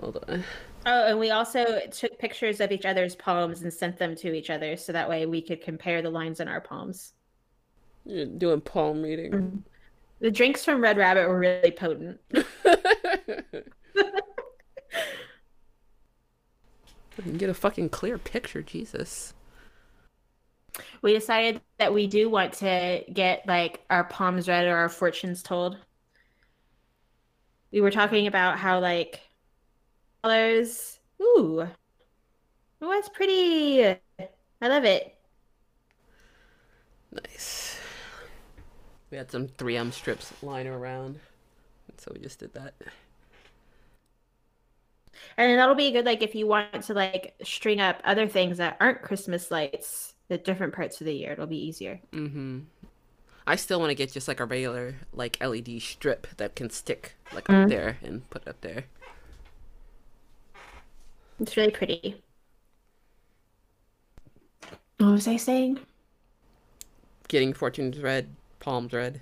Hold on. Oh, and we also took pictures of each other's palms and sent them to each other so that way we could compare the lines in our palms. You're doing palm reading. Mm-hmm. The drinks from Red Rabbit were really potent. get a fucking clear picture, Jesus. We decided that we do want to get like our palms read or our fortunes told. We were talking about how like colors. Ooh, oh, that's pretty. I love it. Nice. We had some 3M strips lying around, so we just did that. And that'll be good, like if you want to like string up other things that aren't Christmas lights the different parts of the year, it'll be easier. Mm-hmm. I still want to get just like a regular like LED strip that can stick like mm-hmm. up there and put up there. It's really pretty. What was I saying? Getting fortunes read, palms read.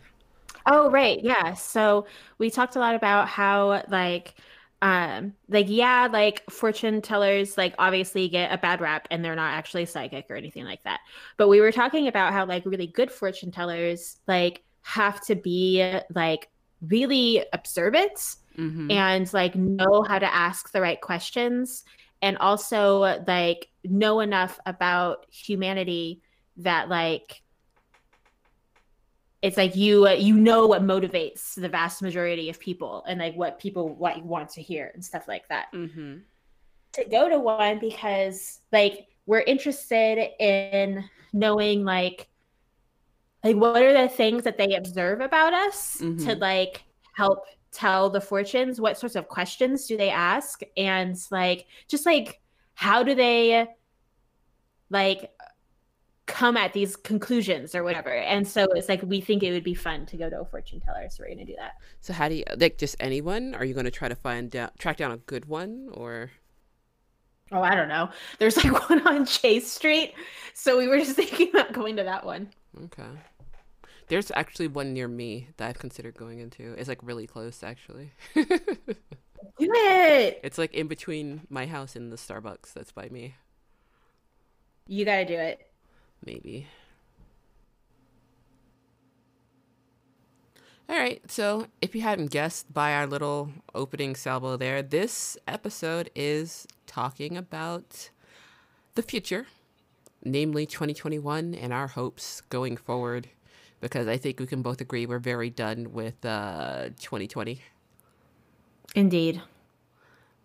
Oh right, yeah. So we talked a lot about how like um like yeah like fortune tellers like obviously get a bad rap and they're not actually psychic or anything like that but we were talking about how like really good fortune tellers like have to be like really observant mm-hmm. and like know how to ask the right questions and also like know enough about humanity that like it's like you uh, you know what motivates the vast majority of people and like what people what you want to hear and stuff like that mm-hmm. to go to one because like we're interested in knowing like like what are the things that they observe about us mm-hmm. to like help tell the fortunes what sorts of questions do they ask and like just like how do they like come at these conclusions or whatever. And so it's like we think it would be fun to go to a fortune teller, so we're gonna do that. So how do you like just anyone? Are you gonna try to find down track down a good one or? Oh, I don't know. There's like one on Chase Street, so we were just thinking about going to that one. Okay. There's actually one near me that I've considered going into. It's like really close, actually. do it. It's like in between my house and the Starbucks that's by me. You gotta do it maybe. All right, so if you hadn't guessed by our little opening salvo there, this episode is talking about the future, namely 2021 and our hopes going forward, because I think we can both agree we're very done with uh, 2020. Indeed.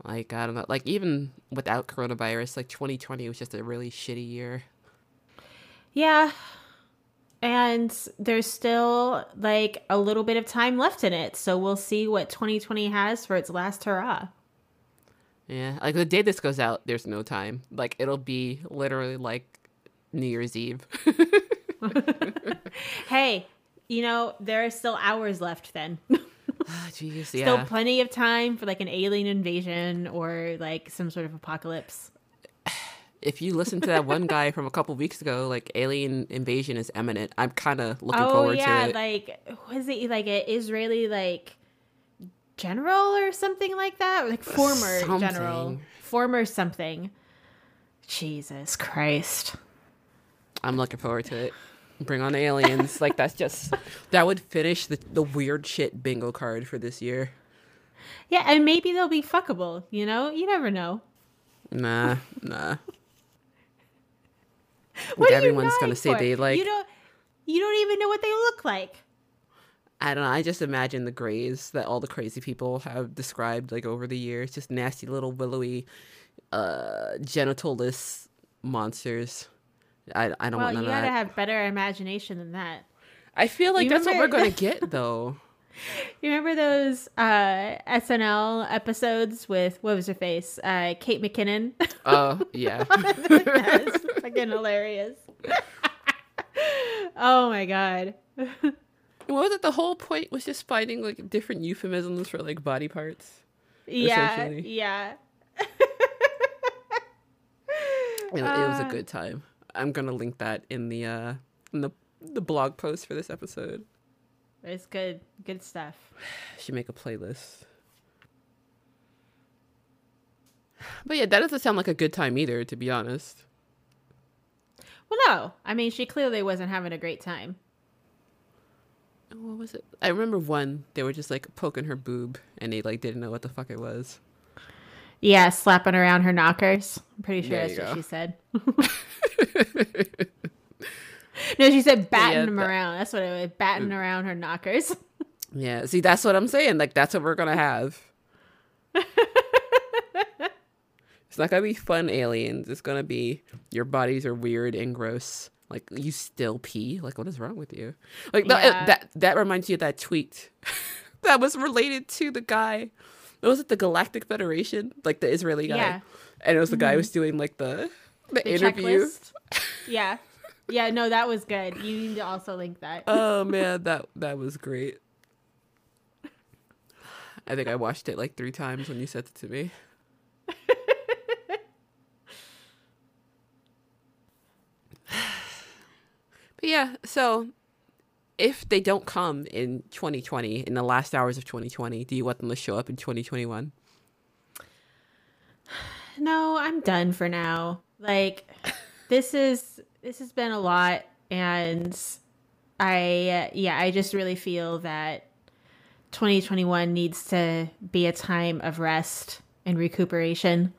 Like, I don't know, like even without coronavirus, like 2020 was just a really shitty year. Yeah. And there's still like a little bit of time left in it. So we'll see what 2020 has for its last hurrah. Yeah. Like the day this goes out, there's no time. Like it'll be literally like New Year's Eve. hey, you know, there are still hours left then. Ah, jeez, Still yeah. plenty of time for like an alien invasion or like some sort of apocalypse if you listen to that one guy from a couple weeks ago, like alien invasion is imminent. I'm kind of looking oh, forward yeah, to it. Yeah, like was it like an Israeli like general or something like that? Like former something. general, former something. Jesus Christ. I'm looking forward to it. Bring on aliens. like that's just that would finish the the weird shit bingo card for this year. Yeah, and maybe they'll be fuckable, you know? You never know. Nah, nah. What everyone's gonna say they like. You don't. You don't even know what they look like. I don't know. I just imagine the grays that all the crazy people have described like over the years. Just nasty little willowy, uh, genitalless monsters. I I don't well, want none you gotta have better imagination than that. I feel like you that's remember- what we're gonna get though. You remember those uh, SNL episodes with what was her face? Uh, Kate McKinnon. Oh uh, yeah, that's fucking hilarious. oh my god. What was it? The whole point was just finding like different euphemisms for like body parts. Yeah, yeah. it, it was a uh. good time. I'm gonna link that in the uh in the the blog post for this episode. It's good, good stuff. Should make a playlist. But yeah, that doesn't sound like a good time either, to be honest. Well, no. I mean, she clearly wasn't having a great time. What was it? I remember one. They were just like poking her boob, and they like didn't know what the fuck it was. Yeah, slapping around her knockers. I'm pretty sure There that's what she said. no, she said batting Yeah, them that- around. That's what it was. Batting mm. around her knockers. Yeah, see, that's what I'm saying. Like, that's what we're gonna have. it's not gonna be fun aliens. It's gonna be your bodies are weird and gross. Like you still pee. Like what is wrong with you? Like that, uh, that, that reminds you of that tweet that was related to the guy. Was it the Galactic Federation? Like the Israeli guy. Yeah. And it was the guy who was mm-hmm. doing like the the, The interview. checklist. Yeah. Yeah, no, that was good. You need to also link that. oh man, that that was great. I think I watched it like three times when you sent it to me. but yeah, so if they don't come in 2020, in the last hours of 2020, do you want them to show up in 2021? no, I'm done for now. Like this is this has been a lot and I yeah, I just really feel that 2021 needs to be a time of rest and recuperation.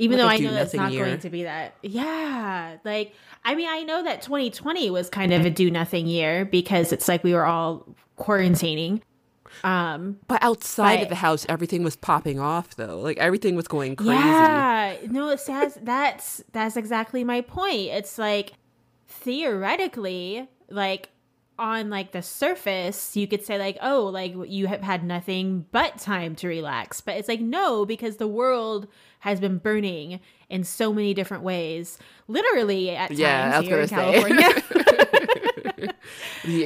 Even though I know that's not year. going to be that. Yeah, like I mean, I know that 2020 was kind of a do nothing year because it's like we were all quarantining. Um But outside But- of the house, everything was popping off though. Like everything was going crazy. Yeah, no, it's that's that's that's exactly my point. It's like theoretically, like on like the surface, you could say like, oh, like you have had nothing but time to relax, but it's like no, because the world has been burning in so many different ways. Literally at Yeah, times here in. California.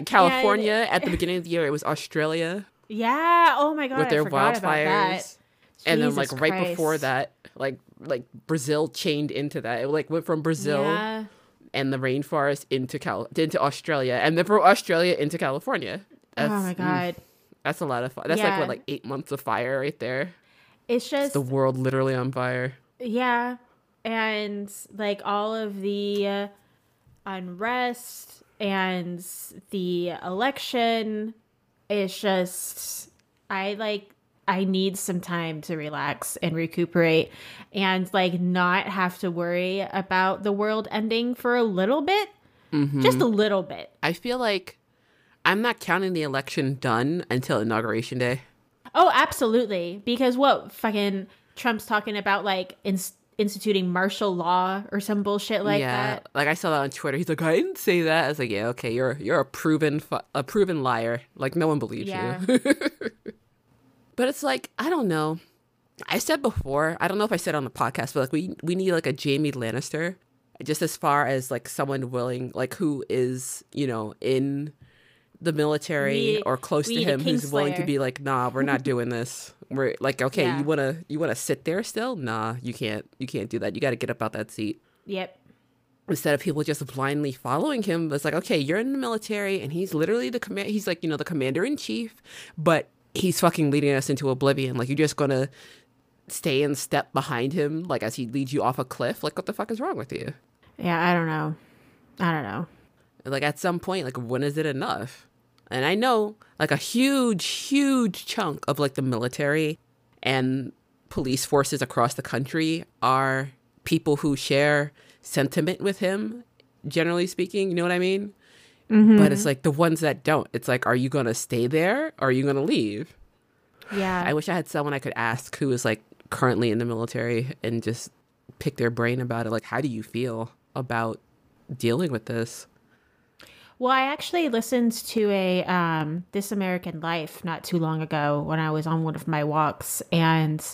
California at the beginning of the year, it was Australia yeah. Oh my god, with their wildfires, and then like right before that, like like Brazil chained into that. It like went from Brazil Yeah. and the rainforest into Cal into Australia, and then from Australia into California. That's, Oh my mm, god. that's a lot of fun. That's like what like eight months of fire right there. It's just The world literally on fire. Yeah. And like all of the uh, unrest and the election it's just I like I need some time to relax and recuperate and like not have to worry about the world ending for a little bit. Just a little bit. I feel like I'm not counting the election done until inauguration day. Oh, absolutely. Because what fucking Trump's talking about like ins- instituting martial law or some bullshit like yeah, that. like I saw that on Twitter. He's like, I didn't say that. I was like, yeah, okay, you're you're a proven fu- a proven liar. Like no one believes Yeah. you. but it's like I don't know. I said before, I don't know if I said on the podcast, but like we we need like a Jaime Lannister, just as far as like someone willing, like who is you know in the military or close to him, who's willing to be like, nah, we're not doing this. We're like, okay, Yeah. you wanna you wanna sit there still? Nah, you can't. You can't do that. You got to get up out that seat Yep. instead of people just blindly following him it's like okay you're in the military and he's literally the command he's like you know the commander in chief but he's fucking leading us into oblivion like you're just gonna stay in step behind him like as he leads you off a cliff like what the fuck is wrong with you Yeah, I don't know. I don't know. like at some point like when is it enough and i know like a huge huge chunk of like the military and police forces across the country are people who share sentiment with him generally speaking. You know what i mean? Mm-hmm. But it's like the ones that don't. It's like are you gonna stay there or are you gonna leave? Yeah. i wish i had someone i could ask who is like currently in the military and just pick their brain about it. Like how do you feel about dealing with this well, I actually listened to a um, This American Life not too long ago when I was on one of my walks, and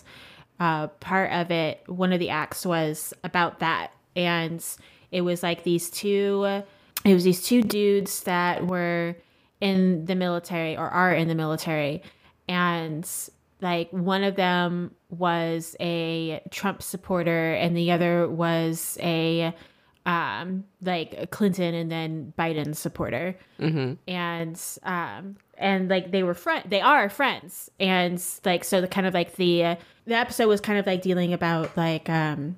uh, part of it, one of the acts was about that, and it was like these two, it was these two dudes that were in the military or are in the military, and like one of them was a Trump supporter and the other was a um like Clinton and then Biden supporter. And um and like they were friend they are friends and like so the kind of like the uh, the episode was kind of like dealing about like um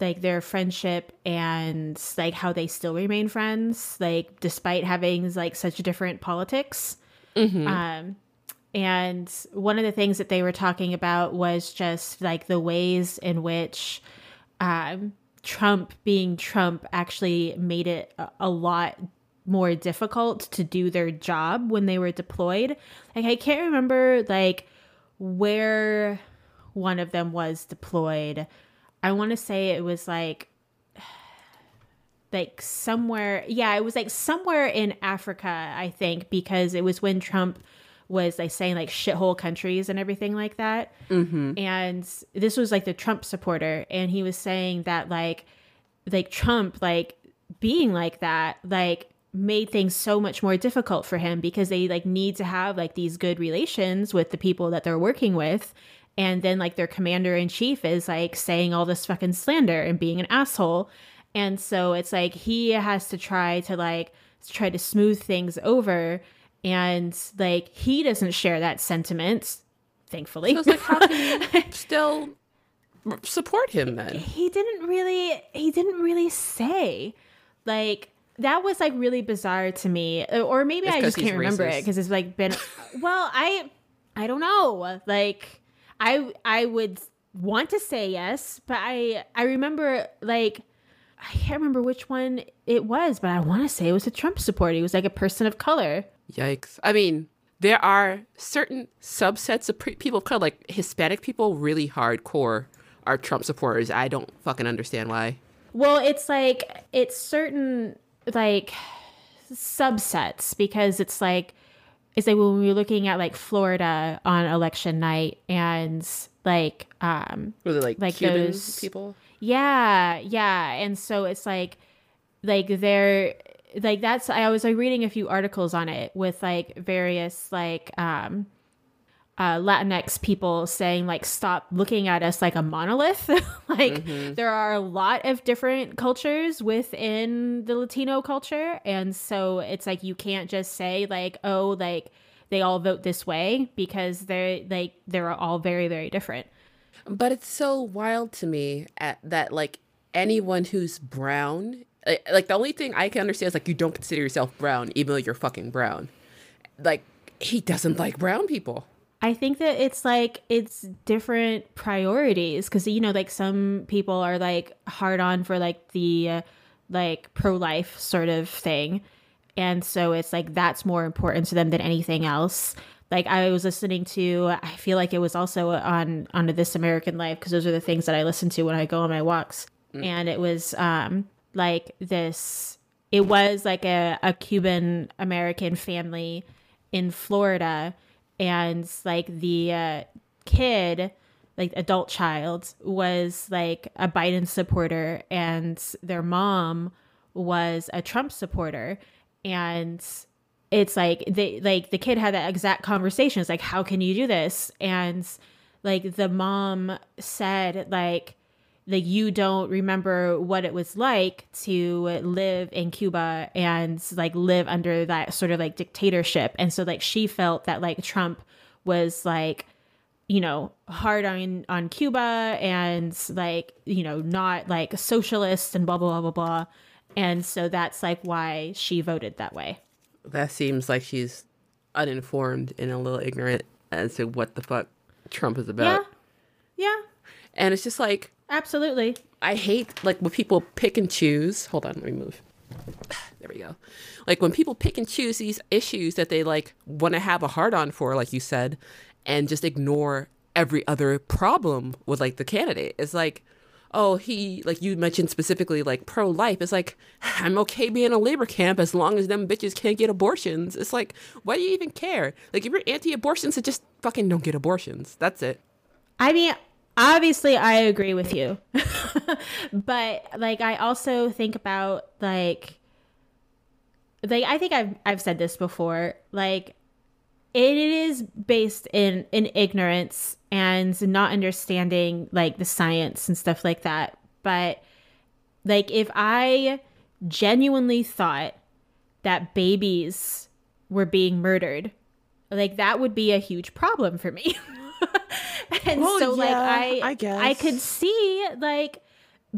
like their friendship and like how they still remain friends like despite having like such different politics mm-hmm. um and one of the things that they were talking about was just like the ways in which um Trump being Trump actually made it a, lot more difficult to do their job when they were deployed. Like I can't remember like where one of them was deployed. I want to say it was like like somewhere yeah, it was like somewhere in Africa, I think, because it was when Trump was like saying like shithole countries and everything like that. Mm-hmm. And this was like the Trump supporter, and he was saying that like like Trump like being like that like made things so much more difficult for him because they like need to have like these good relations with the people that they're working with and then like their commander in chief is like saying all this fucking slander and being an asshole and so it's like he has to try to like try to smooth things over and like he doesn't share that sentiment thankfully. So like how can you still support him then? he didn't really he didn't really say. Like that was like really bizarre to me. Uh, or maybe it's i just can't remember it because it's like been well i i don't know. Like i i would want to say yes but i i remember like i can't remember which one it was but i want to say it was a trump supporter. He was like a person of color yikes i mean there are certain subsets of pre- people of color like hispanic people really hardcore are trump supporters i don't fucking understand why well it's like it's certain like subsets because it's like it's like when we were looking at like Florida on election night and like um was it like like Cuban those people? Yeah, yeah. And so it's like like they're like that's I was like reading a few articles on it with like various like um uh, Latinx people saying like stop looking at us like a monolith. like mm-hmm. there are a lot of different cultures within the Latino culture, and so it's like you can't just say like oh like they all vote this way because they're like they're all very very different. But it's so wild to me at, that like anyone who's brown, like the only thing I can understand is like you don't consider yourself brown even though you're fucking brown. Like he doesn't like brown people. I think that it's like it's different priorities because you know like some people are like hard on for like the uh, like pro life sort of thing, and so it's like that's more important to them than anything else. Like I was listening to, I feel like it was also on on This American Life because those are the things that I listen to when I go on my walks, mm. and it was um like this. It was like a, a Cuban American family in Florida and like the uh, kid like adult child was like a Biden supporter and their mom was a Trump supporter and it's like they like the kid had that exact conversation it's like how can you do this and like the mom said like like you don't remember what it was like to live in Cuba and like live under that sort of like dictatorship. And so like she felt that like Trump was like you know hard on on Cuba and like you know not like a socialist and blah blah blah blah blah. And so that's like why she voted that way. That seems like she's uninformed and a little ignorant as to what the fuck Trump is about. Yeah. Yeah. And it's just like Absolutely. I hate like when people pick and choose. Hold on, let me move. There we go. Like when people pick and choose these issues that they like want to have a hard on for, like you said, and just ignore every other problem with like the candidate. It's like, oh, he like you mentioned specifically like pro life. It's like I'm okay being a labor camp as long as them bitches can't get abortions. It's like, why do you even care? Like if you're anti-abortions, so just fucking don't get abortions. That's it. I mean, obviously i agree with you but like i also think about like like i think i've i've said this before like it is based in in ignorance and not understanding like the science and stuff like that but like if i genuinely thought that babies were being murdered, like that would be a huge problem for me. and well, so yeah, like I I guess I could see like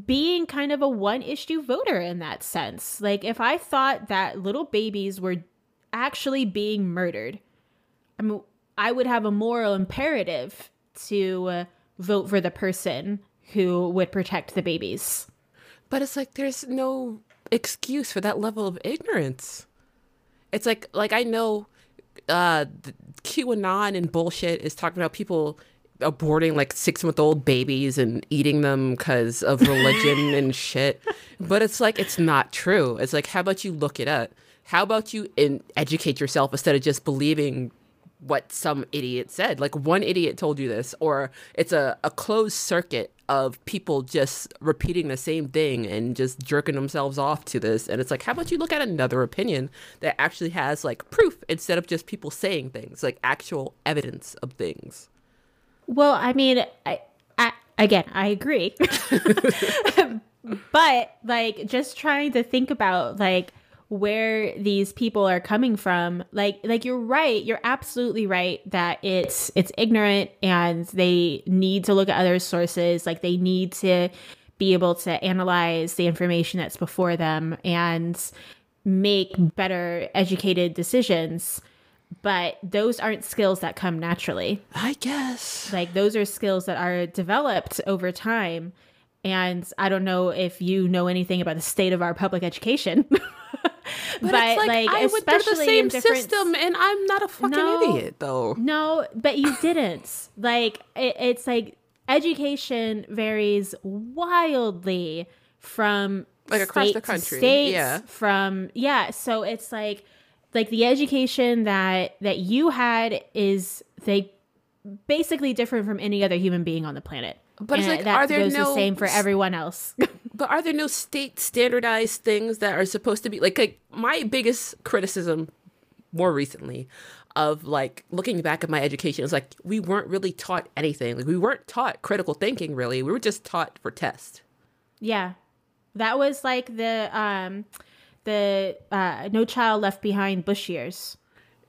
being kind of a one issue voter in that sense. Like if I thought that little babies were actually being murdered, I mean I would have a moral imperative to uh, vote for the person who would protect the babies. But it's like there's no excuse for that level of ignorance. It's like like I know uh QAnon and bullshit is talking about people aborting like six month old babies and eating them because of religion and shit. But it's like, it's not true. It's like, how about you look it up? How about you in- educate yourself instead of just believing what some idiot said? Like, one idiot told you this, or it's a, a closed circuit of people just repeating the same thing and just jerking themselves off to this. And it's like, how about you look at another opinion that actually has like proof instead of just people saying things, like actual evidence of things? Well, I mean, I, I again, I agree. but like just trying to think about like where these people are coming from like like you're right you're absolutely right that it's it's ignorant and they need to look at other sources like they need to be able to analyze the information that's before them and make better educated decisions but those aren't skills that come naturally. I guess. Like those are skills that are developed over time. And I don't know if you know anything about the state of our public education. but, but like, like, I went through the same system and I'm not a fucking no, idiot though. No, but you didn't. like it, it's like education varies wildly from like across the country. States, yeah. From yeah. So it's like like the education that that you had is they basically different from any other human being on the planet. But and it's like, that are there goes no the same for everyone else? but are there no state standardized things that are supposed to be like, like my biggest criticism more recently of like looking back at my education is like we weren't really taught anything. Like we weren't taught critical thinking really. We were just taught for tests Yeah. That was like the um the uh, No Child Left Behind Bush years.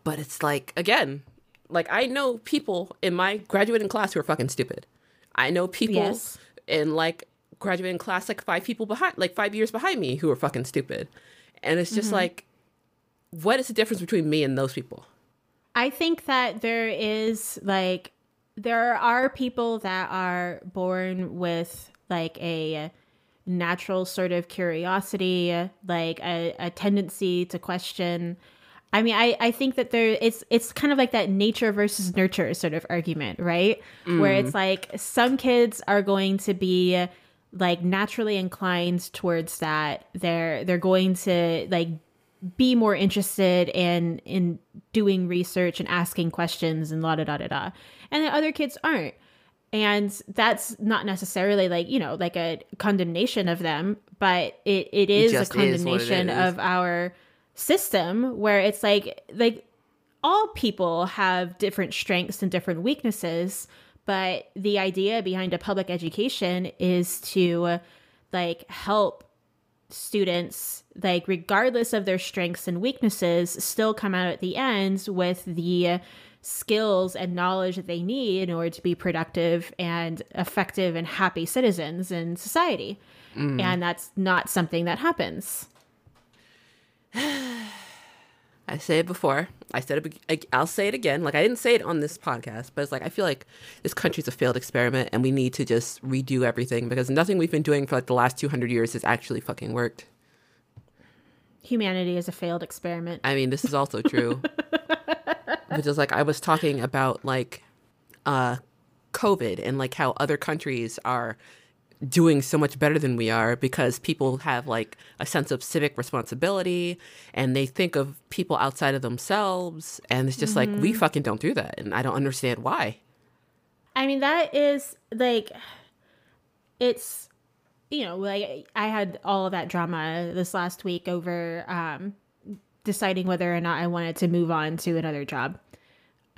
But it's like again, like I know people in my graduating class who are fucking stupid. I know people yes. in like graduating class like five people behind like five years behind me who are fucking stupid. And it's just mm-hmm. like what is the difference between me and those people? I think that there is like there are people that are born with like a natural sort of curiosity, like a, a tendency to question. I mean, I, I think that there it's it's kind of like that nature versus nurture sort of argument, right? Mm. Where it's like some kids are going to be like naturally inclined towards that. They're they're going to like be more interested in in doing research and asking questions and la da da da da. And the other kids aren't and that's not necessarily like you know like a condemnation of them but it, it is it a condemnation is of our system where it's like like all people have different strengths and different weaknesses but the idea behind a public education is to like help students like regardless of their strengths and weaknesses still come out at the end with the skills and knowledge that they need in order to be productive and effective and happy citizens in society. Mm. And that's not something that happens. I say it before. I said it. I'll say it again. Like I didn't say it on this podcast, but it's like I feel like this country's a failed experiment, and we need to just redo everything because nothing we've been doing for like the last two hundred years has actually fucking worked. Humanity is a failed experiment. I mean, this is also true. which is like I was talking about like uh COVID and like how other countries are doing so much better than we are because people have like a sense of civic responsibility and they think of people outside of themselves and it's just mm-hmm. like we mm-hmm. fucking don't do that and I don't understand why. I mean that is like it's you know like I had all of that drama this last week over um deciding whether or not I wanted to move on to another job.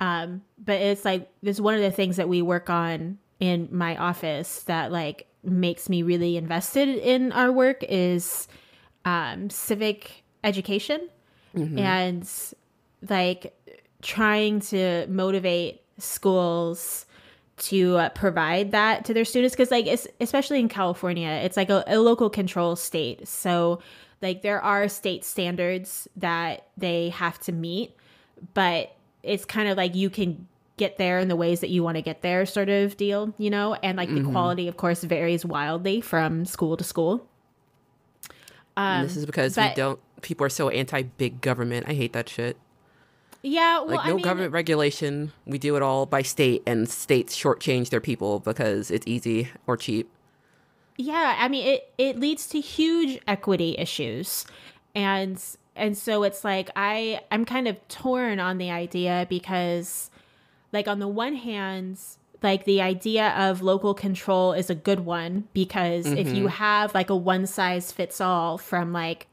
Um, but it's like it's one of the things that we work on in my office that like makes me really invested in our work is um, civic education, mm-hmm. and like trying to motivate schools to uh, provide that to their students. Because like especially in california it's like a, a, local control state. So like there are state standards that they have to meet but it's kind of like you can get there in the ways that you want to get there sort of deal you know and like mm-hmm. the quality of course varies wildly from school to school um, this is because but, we don't people are so anti big government i hate that shit yeah, well, like no I mean, government regulation. We do it all by state, and states shortchange their people because it's easy or cheap. Yeah, I mean it. It leads to huge equity issues, and and so it's like I I'm kind of torn on the idea because, like on the one hand, like the idea of local control is a good one because mm-hmm. if you mm-hmm. have like a one size fits all from like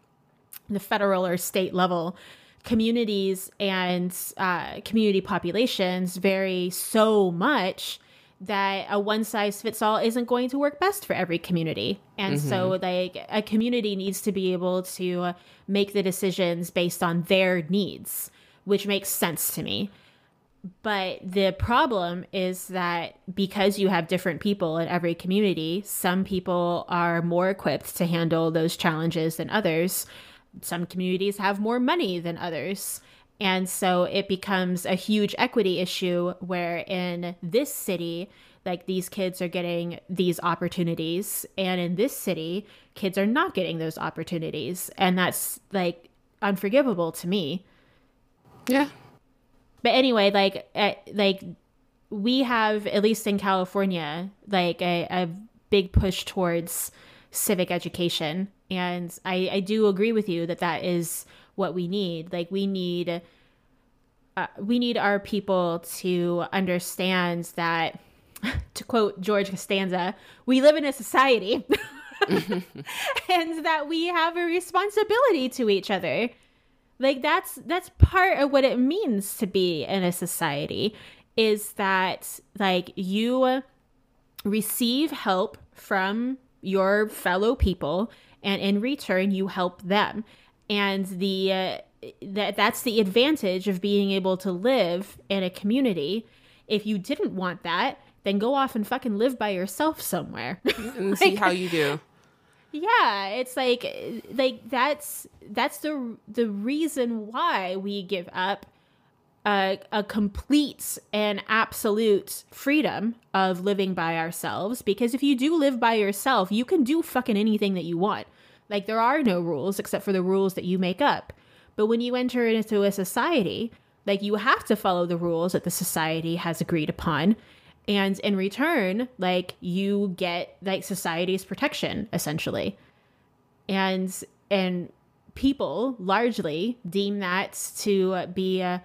the federal or state level communities and uh, community populations vary so much that a one size fits all isn't going to work best for every community. And mm-hmm. so, like, a community needs to be able to make the decisions based on their needs, which makes sense to me. But the problem is that because you have different people in every community, some people are more equipped to handle those challenges than others some communities have more money than others. And so it becomes a huge equity issue where in this city, like these kids are getting these opportunities, and in this city, kids are not getting those opportunities. And that's like unforgivable to me. Yeah. But anyway, like, uh, like we have, at least in California, like a, a big push towards civic education and I, I do agree with you that that is what we need. Like we need uh, we need our people to understand that to quote George Costanza, we live in a society and that we have a responsibility to each other. Like that's that's part of what it means to be in a society is that like you receive help from your fellow people and in return you help them. And the uh, that that's the advantage of being able to live in a community. If you didn't want that then go off and fucking live by yourself somewhere. And like, see how you do yeah it's like like that's that's the the reason why we give up a, a complete and absolute freedom of living by ourselves because if you do live by yourself, you can do fucking anything that you want. Like there are no rules except for the rules that you make up. But when you enter into a society, like you have to follow the rules that the society has agreed upon. And in return, like you get like society's protection essentially. And and people largely deem that to be a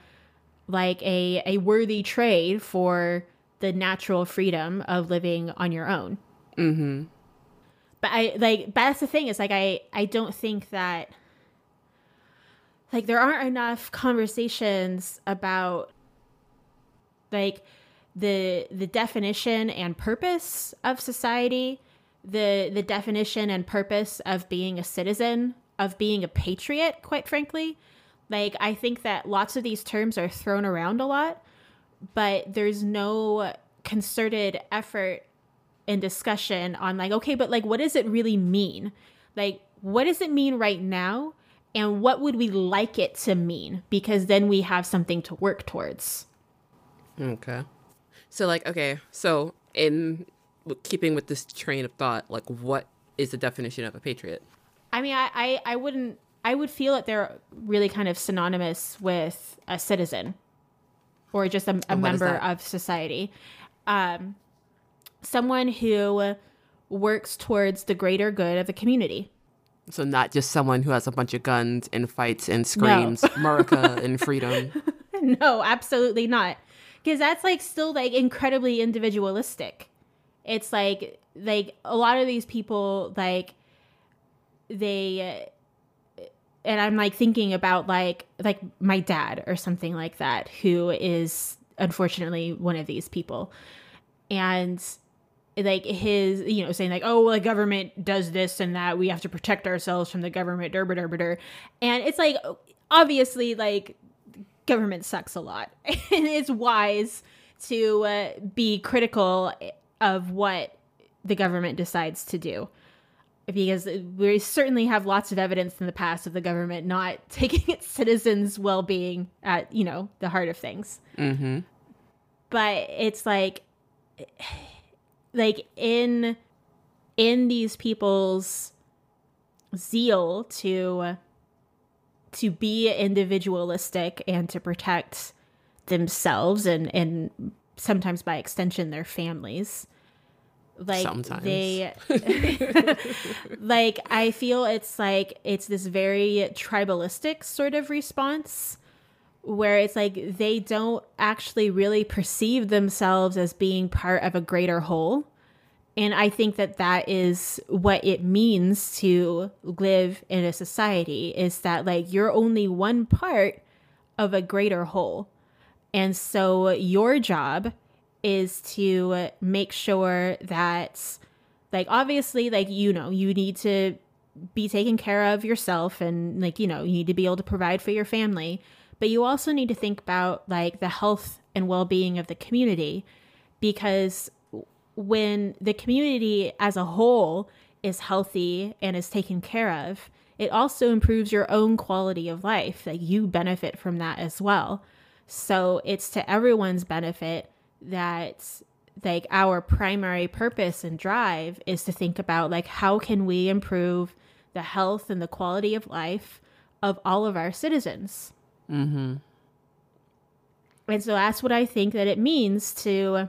like a, a worthy trade for the natural freedom of living on your own. Mm-hmm. But I like, but that's the thing is like, I, I don't think that like there aren't enough conversations about like the the definition and purpose of society the the definition and purpose of being a citizen of being a patriot quite frankly like, I think that lots of these terms are thrown around a lot, but there's no concerted effort and discussion on, like, okay, but like, what does it really mean? Like, what does it mean right now? And what would we like it to mean? Because then we have something to work towards. Okay. So, like, okay, so in keeping with this train of thought, like, what is the definition of a patriot? I mean, I, I, I wouldn't I would feel that they're really kind of synonymous with a citizen or just a, a member of society. Um, someone who works towards the greater good of the community. So not just someone who has a bunch of guns and fights and screams no. America and freedom. No, absolutely not. Because that's like still like incredibly individualistic. It's like like a lot of these people like they uh, and I'm like thinking about like like my dad or something like that who is unfortunately one of these people. And like his you know saying like oh well, the government does this and that. We have to protect ourselves from the government derb derb der and it's like obviously like government sucks a lot. and it's wise to uh, be critical of what the government decides to do. Because we certainly have lots of evidence in the past of the government not taking its citizens' well being at, you know, the heart of things. Mm-hmm. But it's like, like in in these people's zeal to to be individualistic and to protect themselves and and sometimes by extension their families like Sometimes. they like i feel it's like it's this very tribalistic sort of response where it's like they don't actually really perceive themselves as being part of a greater whole and i think that that is what it means to live in a society is that like you're only one part of a greater whole. And so your job is to make sure that like obviously like you know you need to be taken care of yourself and like you know you need to be able to provide for your family. But you also need to think about like the health and well-being of the community because when the community as a whole is healthy and is taken care of it also improves your own quality of life like you benefit from that as well so it's to everyone's benefit that like our primary purpose and drive is to think about like how can we improve the health and the quality of life of all of our citizens. Mm-hmm. And so that's what I think that it means to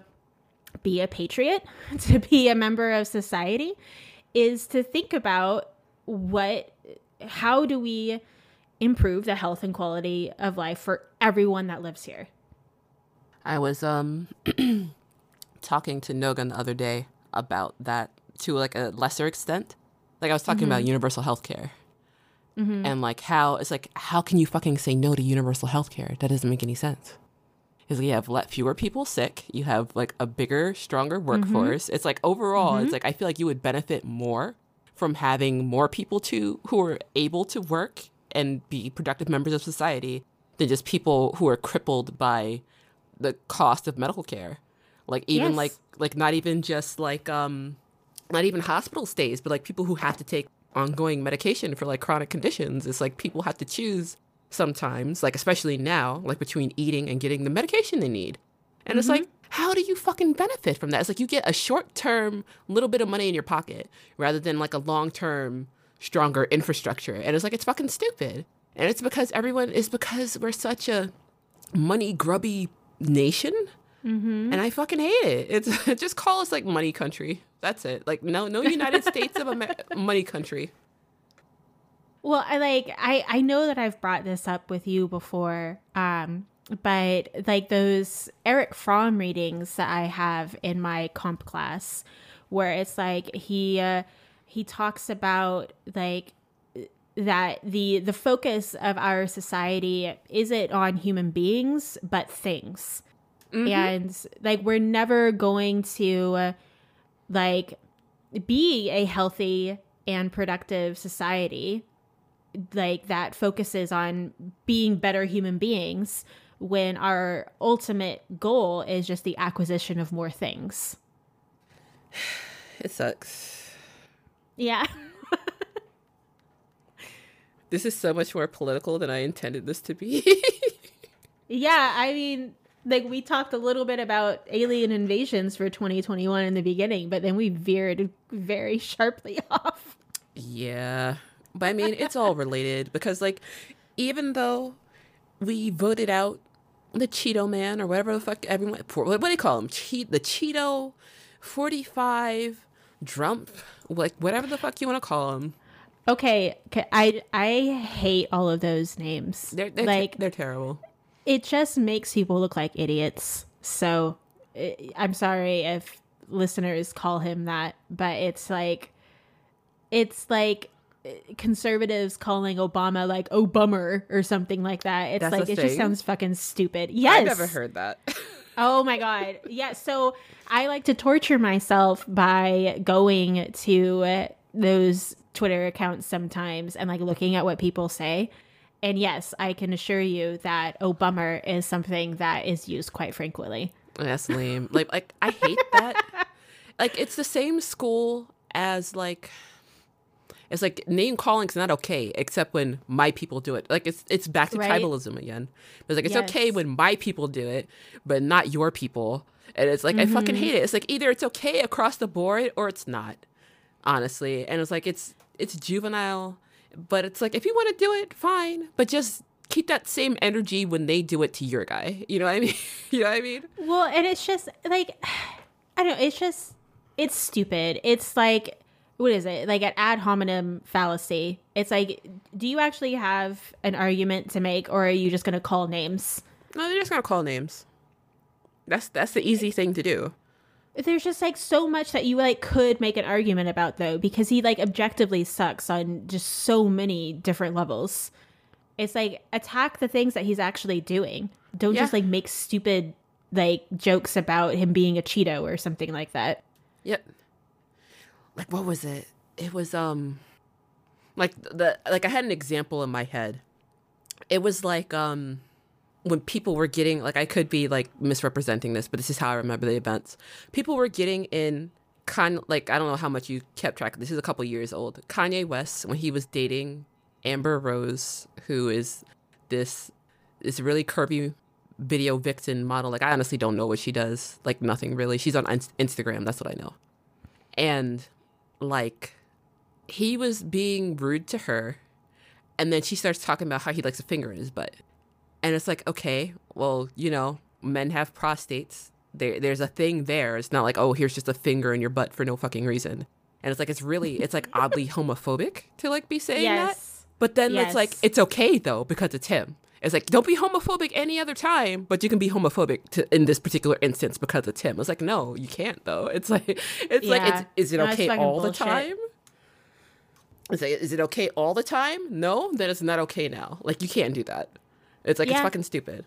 be a patriot, to be a member of society, is to think about what, how do we improve the health and quality of life for everyone that lives here. I was um talking to Nogan the other day about that to like a lesser extent. Like I was talking mm-hmm. about universal health care. Mm-hmm. And like how it's like how can you fucking say no to universal health care? That doesn't make any sense. Is you have let fewer people sick, you have like a bigger, stronger mm-hmm. workforce. Mm-hmm. It's like overall, it's mm-hmm. like I feel like you would benefit more from having more people to who are able to work and be productive members of society than just people who are crippled by the cost of medical care. Like even yes. like like not even just like um not even hospital stays, but like people who have to take ongoing medication for like chronic conditions. It's like people have to choose sometimes, like especially now, like between eating and getting the medication they need. And mm-hmm. it's like, how do you fucking benefit from that? It's like you get a short term little bit of money in your pocket rather than like a long term stronger infrastructure. And it's like it's fucking stupid. And it's because everyone is because we're such a money grubby nation. Mm-hmm. And I fucking hate it. It's just call us like money country. That's it. Like no, no United States of Amer- money country. Well, I like I I know that I've brought this up with you before, um, but like those Erich Fromm readings that I have in my comp class, where it's like he uh, he talks about like that the the focus of our society isn't on human beings but things mm-hmm. and like we're never going to uh, like be a healthy and productive society like that focuses on being better human beings when our ultimate goal is just the acquisition of more things it sucks yeah this is so much more political than I intended this to be. yeah, I mean, like we talked a little bit about alien invasions for 2021 in the beginning, but then we veered very sharply off. Yeah. But I mean, it's all related because like even though we voted out the Cheeto man or whatever the fuck everyone what do you call him? Cheat the Cheeto 45 Drump like whatever the fuck you want to call him. Okay, I I hate all of those names. They're, they're like they're terrible. It just makes people look like idiots. So eh, I'm sorry if listeners call him that, but it's like it's like conservatives calling Obama like oh bummer or something like that. It's That's like it just sounds fucking stupid. Yes. I've never heard that. oh my god. Yeah, so I like to torture myself by going to those Twitter accounts sometimes and like looking at what people say. and yes, I can assure you that "oh bummer" is something that is used quite frequently. That's lame. like, like I hate that. like, it's the same school as like. It's like name calling's not okay, except when my people do it. Like it's it's back to right? tribalism again. It's like it's yes. okay when my people do it, but not your people. And it's like mm-hmm. I fucking mm-hmm. hate it. It's like either it's okay across the board or it's not. Honestly, and it's like it's it's juvenile but it's like if you want to do it, fine. But just keep that same energy when they do it to your guy. You know what I mean? you know what I mean? Well, and it's just like I don't know, it's just it's stupid. It's like what is it? Like an ad hominem fallacy. It's like do you actually have an argument to make or are you just going to call names? No, they're just going to call names. That's that's the easy thing to do there's just like so much that you like could make an argument about though because he like objectively sucks on just so many different levels it's like attack the things that he's actually doing don't yeah. just like make stupid like jokes about him being a cheeto or something like that yep like what was it it was um like the like i had an example in my head it was like um when people were getting like I could be like misrepresenting this, but this is how I remember the events. People were getting in kind like I don't know how much you kept track. Of this is a couple years old. Kanye West when he was dating Amber Rose, who is this this really curvy video vixen model. Like I honestly don't know what she does. Like nothing really. She's on Instagram. That's what I know. And like he was being rude to her, and then she starts talking about how he likes a finger in his butt. And it's like, okay, well, you know, men have prostates. There, there's a thing there. It's not like, oh, here's just a finger in your butt for no fucking reason. And it's like, it's really, it's like oddly homophobic to like be saying yes. that. But then yes. it's like, it's okay though, because it's him. It's like, don't be homophobic any other time, but you can be homophobic to, in this particular instance because it's him. It's like, no, you can't though. It's like, it's yeah. like, it's, is it okay all bullshit. the time? It's like, is it okay all the time? No, then it's not okay now. Like, you can't do that. It's like yeah. it's fucking stupid.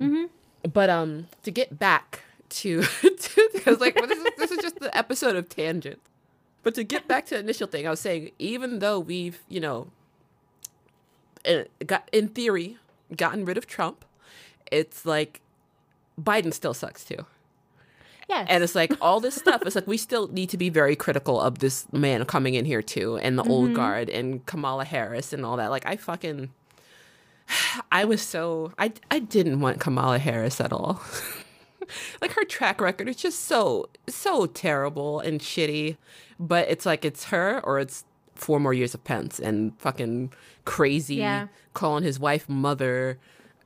Mm-hmm. But um, to get back to because like well, this is this is just the episode of tangent. But to get back to the initial thing, I was saying even though we've you know uh, got in theory gotten rid of Trump, it's like Biden still sucks too. Yes. And it's like all this stuff. It's like we still need to be very critical of this man coming in here too, and the mm-hmm. old guard and Kamala Harris and all that. Like I fucking I was so I I didn't want Kamala Harris at all. like her track record is just so so terrible and shitty. But it's like it's her or it's four more years of Pence and fucking crazy yeah. calling his wife mother.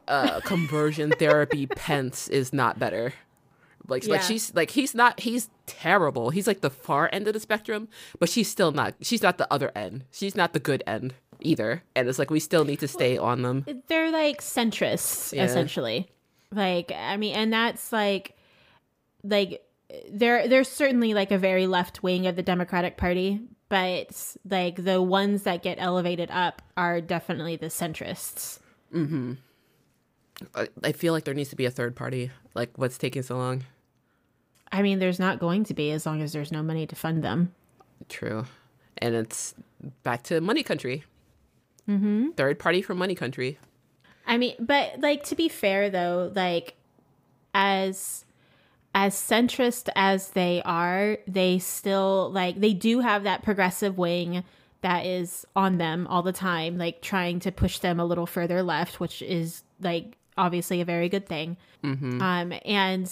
Uh, conversion therapy Pence is not better. Like, yeah. like she's like he's not he's terrible. He's like the far end of the spectrum, but she's still not she's not the other end. She's not the good end either. And it's like we still need to stay on them. They're like centrists, yeah. essentially. Like, I mean, and that's like, like, there, there's certainly like a very left wing of the Democratic Party, but like the ones that get elevated up are definitely the centrists. Mm-hmm. I, I feel like there needs to be a third party. Like, what's taking so long? I mean, there's not going to be as long as there's no money to fund them. True. And it's back to money country. Mm-hmm. Third party from Money Country. I mean, but like to be fair though, like as as centrist as they are, they still like they do have that progressive wing that is on them all the time, like trying to push them a little further left, which is like obviously a very good thing. Mm-hmm. Um, and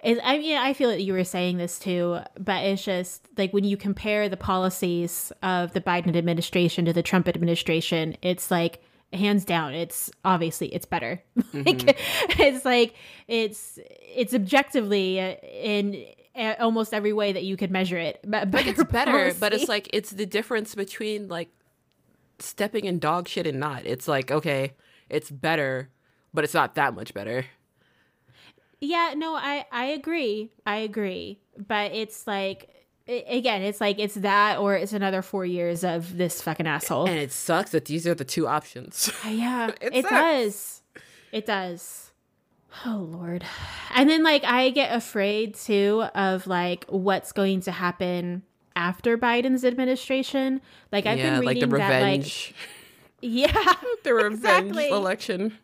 it, I mean, I feel that you were saying this too, but it's just like when you compare the policies of the Biden administration to the Trump administration, it's like hands down, it's obviously it's better. Mm-hmm. like, it's like it's it's objectively in almost every way that you could measure it. But it's better, policy. but it's like it's the difference between like stepping in dog shit and not. It's like okay, it's better, but it's not that much better. Yeah, no, I I agree. I agree. But it's like again, it's like it's that or it's another 4 years of this fucking asshole. And it sucks that these are the two options. Uh, yeah, it, it does. It does. Oh lord. And then like I get afraid too of like what's going to happen after Biden's administration. Like I've yeah, been reading like that like Yeah. the revenge exactly. election.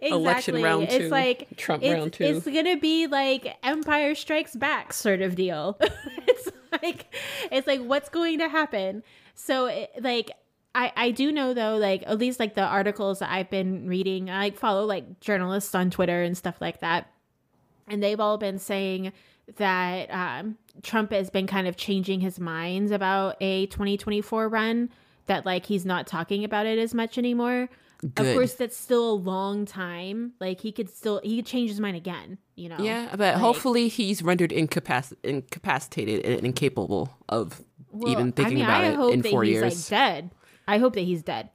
Exactly. Election round two. It's like Trump it's, round two. It's gonna be like Empire Strikes Back sort of deal. it's like it's like what's going to happen. So it, like I I do know though like at least like the articles that I've been reading. I like follow like journalists on Twitter and stuff like that, and they've all been saying that um, Trump has been kind of changing his minds about a 2024 run. That like he's not talking about it as much anymore. Good. Of course, that's still a long time. Like he could still he could change his mind again. You know. Yeah, but like, hopefully he's rendered incapac- incapacitated and incapable of well, even thinking I mean, about I it in four years. Like, dead. I hope that he's dead.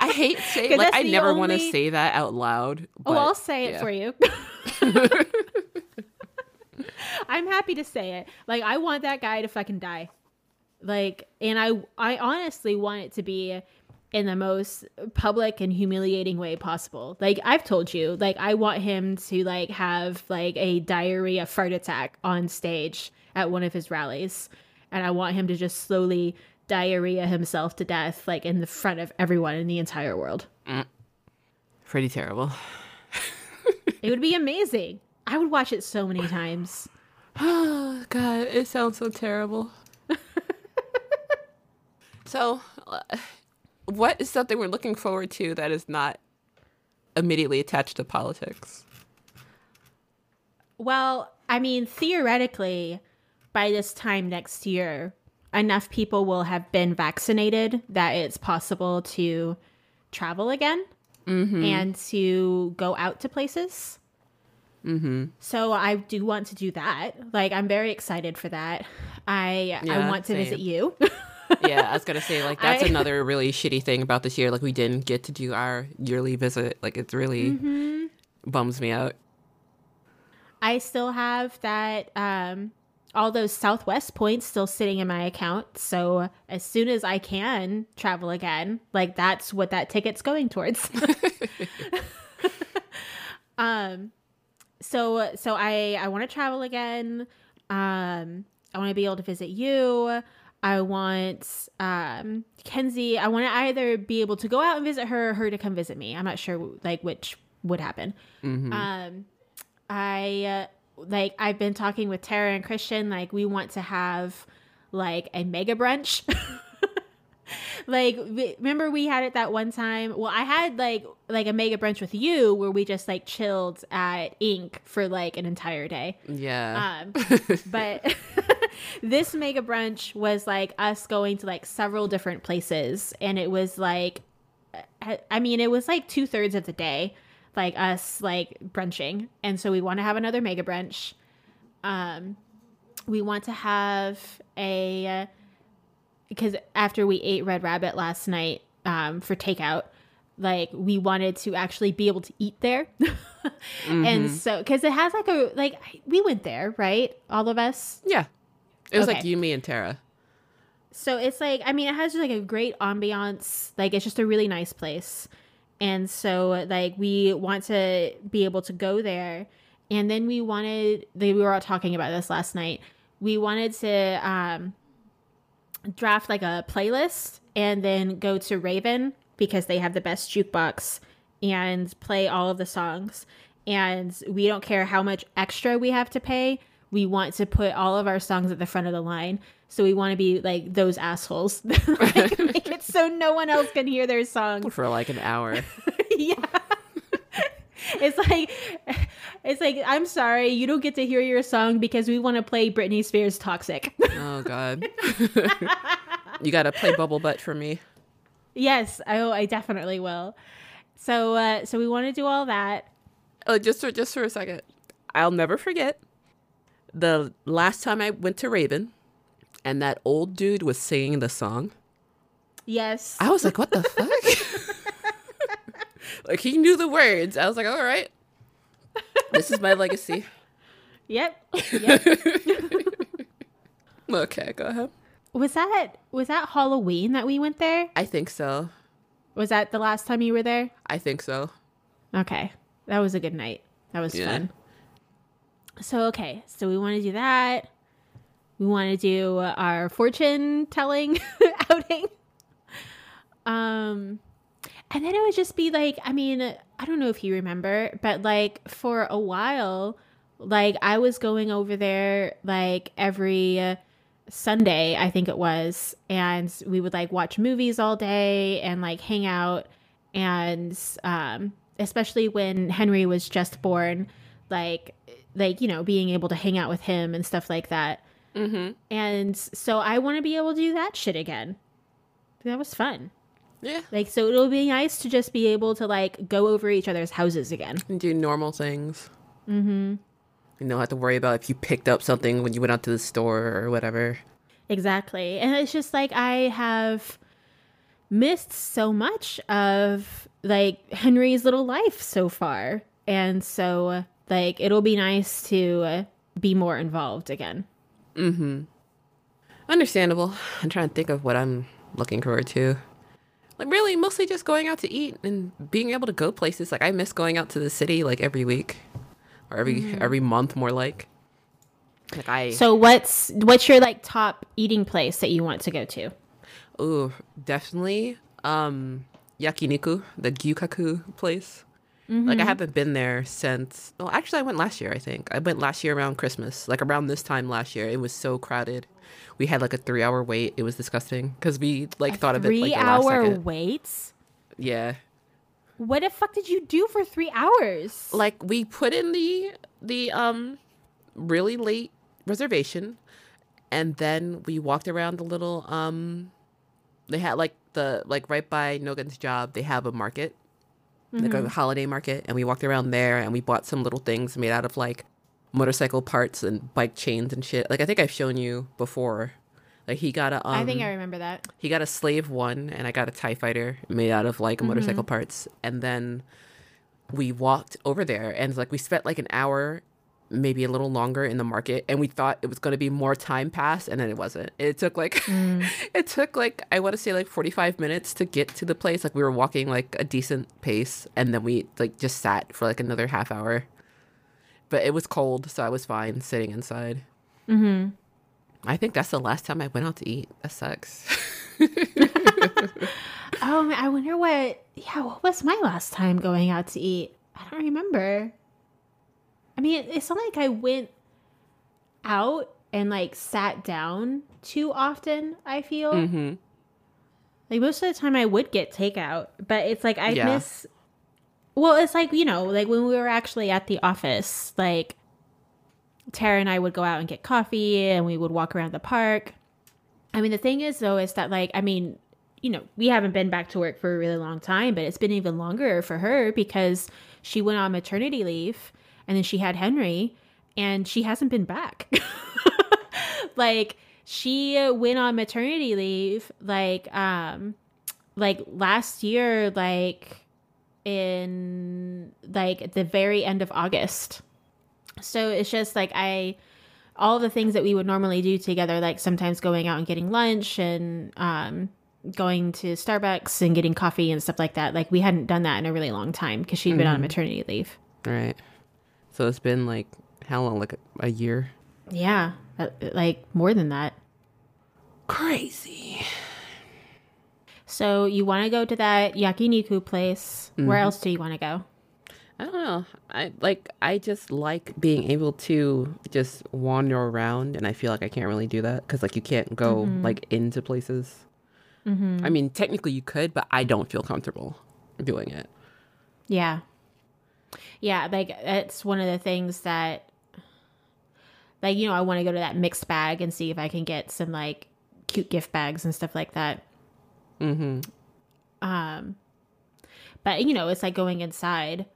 I hate saying like I never only... want to say that out loud. Oh, but, oh, I'll say it yeah. for you. I'm happy to say it. Like I want that guy to fucking die. Like and I I honestly want it to be in the most public and humiliating way possible. Like I've told you, like I want him to like have like a diarrhea fart attack on stage at one of his rallies. And I want him to just slowly diarrhea himself to death like in the front of everyone in the entire world. Mm. Pretty terrible. it would be amazing. I would watch it so many times. Oh god, it sounds so terrible. so, uh, what is something we're looking forward to that is not immediately attached to politics? Well, I mean, theoretically, by this time next year, enough people will have been vaccinated that it's possible to travel again mm-hmm. and to go out to places. Mm-hmm. So I do want to do that. Like I'm very excited for that. I yeah, I want to same. visit you. yeah, I was gonna say like that's I, another really shitty thing about this year. Like we didn't get to do our yearly visit. Like it's really mm-hmm. bums me out. I still have that um all those Southwest points still sitting in my account. So as soon as I can travel again, like that's what that ticket's going towards. um so so I I want to travel again. Um I want to be able to visit you. I want um, Kenzie. I want to either be able to go out and visit her, or her to come visit me. I'm not sure like which would happen. Mm-hmm. Um, I uh, like I've been talking with Tara and Christian. Like we want to have like a mega brunch. like remember we had it that one time well i had like like a mega brunch with you where we just like chilled at ink for like an entire day. Yeah. Um but this mega brunch was like us going to like several different places and it was like i mean it was like two-thirds of the day like us like brunching. And so we want to have another mega brunch. Um we want to have a because after we ate red rabbit last night um for takeout like we wanted to actually be able to eat there mm-hmm. and so because it has like a like we went there right all of us yeah it was okay. like you, me, and Tara. So it's like, I mean, it has just like a great ambiance. Like, it's just a really nice place. And so, like, we want to be able to go there. And then we wanted, they, we were all talking about this last night. We wanted to um, draft like a playlist and then go to Raven because they have the best jukebox and play all of the songs. And we don't care how much extra we have to pay we want to put all of our songs at the front of the line. So we want to be like those assholes. like, make it so no one else can hear their song for like an hour. yeah. it's like it's like I'm sorry, you don't get to hear your song because we want to play Britney Spears Toxic. oh god. you got to play Bubble Butt for me. Yes, I I definitely will. So uh so we want to do all that. Oh, just for just for a second. I'll never forget the last time I went to Raven and that old dude was singing the song. Yes. I was like, what the fuck? Like he knew the words. I was like, all right. This is my legacy. Yep. Yep. okay, go ahead. Was that was that Halloween that we went there? I think so. Was that the last time you were there? I think so. Okay. That was a good night. That was yeah. fun so okay, so we want to do that. We want to do our fortune telling outing. Um, and then it would just be like, I mean, I don't know if you remember, but like for a while, like I was going over there like every Sunday, I think it was, and we would like watch movies all day and like hang out. And um, especially when Henry was just born, like like you know being able to hang out with him and stuff like that. Mm-hmm. And so I want to be able to do that shit again. That was fun. Yeah. Like so it'll be nice to just be able to like go over each other's houses again. And do normal things. Mm-hmm. You don't have to worry about if you picked up something when you went out to the store or whatever. Exactly. And it's just like I have missed so much of like Henry's little life so far. And so like it'll be nice to be more involved again. Mm Mhm. Understandable. I'm trying to think of what I'm looking forward to like really mostly just going out to eat and being able to go places. Like I miss going out to the city like every week or every mm-hmm. every month more like. Like I So what's what's your like top eating place that you want to go to? Oh, definitely um yakiniku, the Gyu-Kaku place. Mm-hmm. Like I mm-hmm. haven't been there since. Well, actually, I went last year. I think I went last year around Christmas, like around this time last year. It was so crowded we had like a three hour wait. It was disgusting because we like a thought of it like three hour waits. Yeah. What the fuck did you do for three hours? Like we put in the the um really late reservation, and then we walked around the little um. They had like the like right by Nogan's job. They have a market, mm-hmm. like a mm-hmm. holiday market, and we walked around there and we bought some little things made out of like motorcycle parts and bike chains and shit. Like I think I've shown you before. Like he got a. Um, I think I remember that. He got a slave one, and I got a Tie Fighter made out of like mm-hmm. motorcycle parts, and then we walked over there, and like we spent like an hour, maybe a little longer in the market, and we thought it was going to be more time pass, and then it wasn't. It took like, mm. it took like I want to say like forty five minutes to get to the place. Like we were walking like a decent pace, and then we like just sat for like another half hour but it was cold, so I was fine sitting inside. Mm-hmm. I think that's the last time I went out to eat. That sucks. oh, I wonder what. Yeah, what was my last time going out to eat? I don't remember. I mean, it's not like I went out and like sat down too often. I feel mm-hmm. like most of the time I would get takeout, but it's like I yeah. miss well, it's like, you know, like when we were actually at the office, like Tara and I would go out and get coffee and we would walk around the park. I mean, the thing is, though, is that, like, I mean, you know, we haven't been back to work for a really long time, but it's been even longer for her because she went on maternity leave and then she had Henry and she hasn't been back. like, she went on maternity leave, like, um, like last year, like, in like the very end of August. So it's just like I all the things that we would normally do together, like sometimes going out and getting lunch and um, going to Starbucks and getting coffee and stuff like that. Like we hadn't done that in a really long time because she had mm-hmm. been on mm-hmm. maternity leave. Right. So it's been like how long? Like a year? Yeah, uh, like more than that. Crazy. So you want to go to that yakiniku place. Mm-hmm. Where else do you want to go? I don't know. I like I just like being able to just wander around and I feel like I can't really do that cuz like you can't go mm-hmm. like into places. Mm-hmm. I mean, technically you could, but I don't feel comfortable doing it. Yeah. Yeah, like it's one of the things that like you know, I want to go to that mixed bag and see if I can get some like cute gift bags and stuff like that. Mm-hmm. Um, but you know, it's like going inside.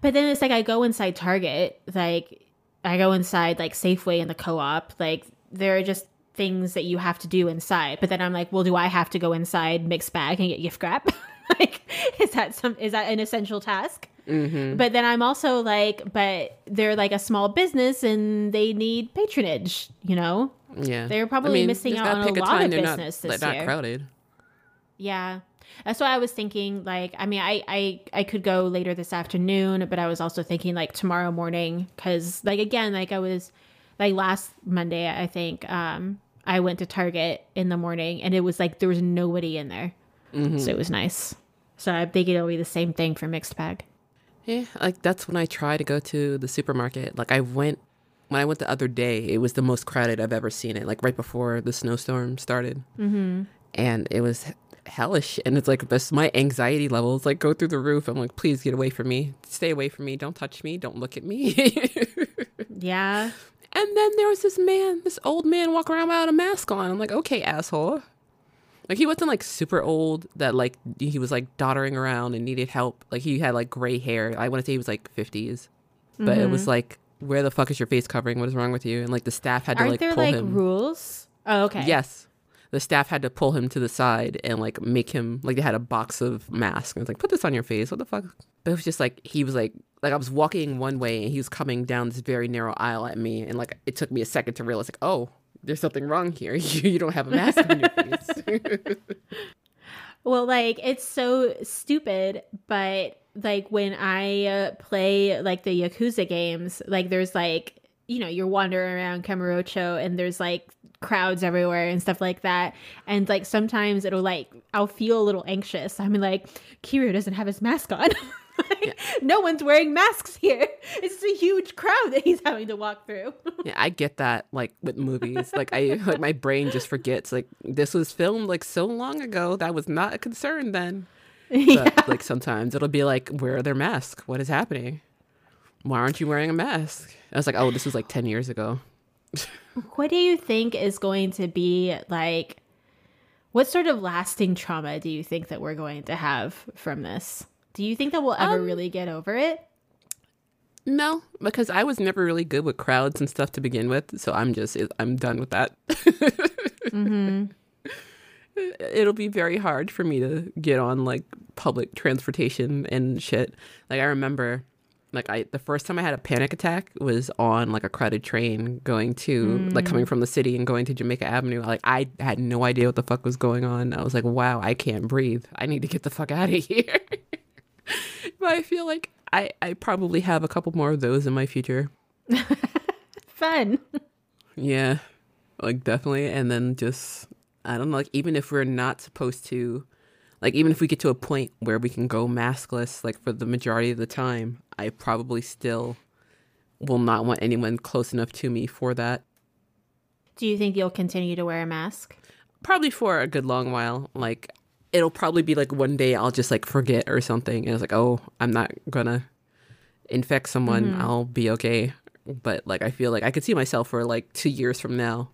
But then it's like I go inside Target, like I go inside like Safeway and the co-op. Like there are just things that you have to do inside. But then I'm like, well, do I have to go inside mixed bag and get gift wrap? like, is that some is that an essential task? Mm-hmm. But then I'm also like, but they're like a small business and they need patronage, you know? Yeah, they're probably I mean, missing out on a, a lot of business not, this they're year. Not crowded. Yeah, that's why I was thinking. Like, I mean, I I I could go later this afternoon, but I was also thinking like tomorrow morning because, like, again, like I was like last Monday, I think. Um, I went to Target in the morning and it was like there was nobody in there. Mm-hmm. So it was nice. So I think it'll be the same thing for mixed bag. Yeah, like that's when I try to go to the supermarket. Like I went when I went the other day, it was the most crowded I've ever seen it. Like right before the snowstorm started, mm-hmm. and it was hellish. And it's like this, my anxiety levels like go through the roof. I'm like, please get away from me, stay away from me, don't touch me, don't look at me. yeah. And then there was this man, this old man, walk around without a mask on. I'm like, okay, asshole. Like he wasn't like super old that like he was like doddering around and needed help. Like he had like gray hair. I want to say he was like 50s, but mm-hmm. it was mm-hmm. like, where the fuck is your face covering? What is wrong with you? And like the staff had to Aren't like there pull like him. rules? Oh, okay. Yes, the staff had to pull him to the side and like make him like they had a box of masks and it's like put this on your face. What the fuck? But it was just like he was like like I was walking one way and he was coming down this very narrow aisle at me and like it took me a second to realize like oh there's something wrong here. You, you don't have a mask on your face. well, like it's so stupid, but like when I uh, play like the Yakuza games, like there's like you know you're wandering around Kamurocho and there's like crowds everywhere and stuff like that. And like sometimes it'll like I'll feel a little anxious. I'm like Kiryu doesn't have his mask on. Like, yeah. no one's wearing masks here. It's a huge crowd that he's having to walk through. Yeah I get that like with movies. Like I like my brain just forgets. Like this was filmed like so long ago. That was not a concern then but, like sometimes it'll be like where are their masks what is happening why aren't you wearing a mask? I was like, oh, this was like 10 years ago. what do you think is going to be like, what sort of lasting trauma do you think that we're going to have from this? Do you think that we'll ever um, really get over it? No, because I was never really good with crowds and stuff to begin with. So I'm just, I'm done with that. mm-hmm. It'll be very hard for me to get on like public transportation and shit. Like I remember like I the first time I had a panic attack was on like a crowded train going to mm. like coming from the city and going to Jamaica Avenue. Like I had no idea what the fuck was going on. I was like, wow, I can't breathe. I need to get the fuck out of here. but I feel like I I probably have a couple more of those in my future. Fun. Yeah. Like definitely and then just I don't know like even if we're not supposed to like even if we get to a point where we can go maskless like for the majority of the time i probably still will not want anyone close enough to me for that. Do you think you'll continue to wear a mask? Probably for a good long while. Like it'll probably be like one day i'll just like forget or something and it's like oh i'm not gonna infect someone. Mm-hmm. i'll be okay. But like i feel like i could see myself for like two years from now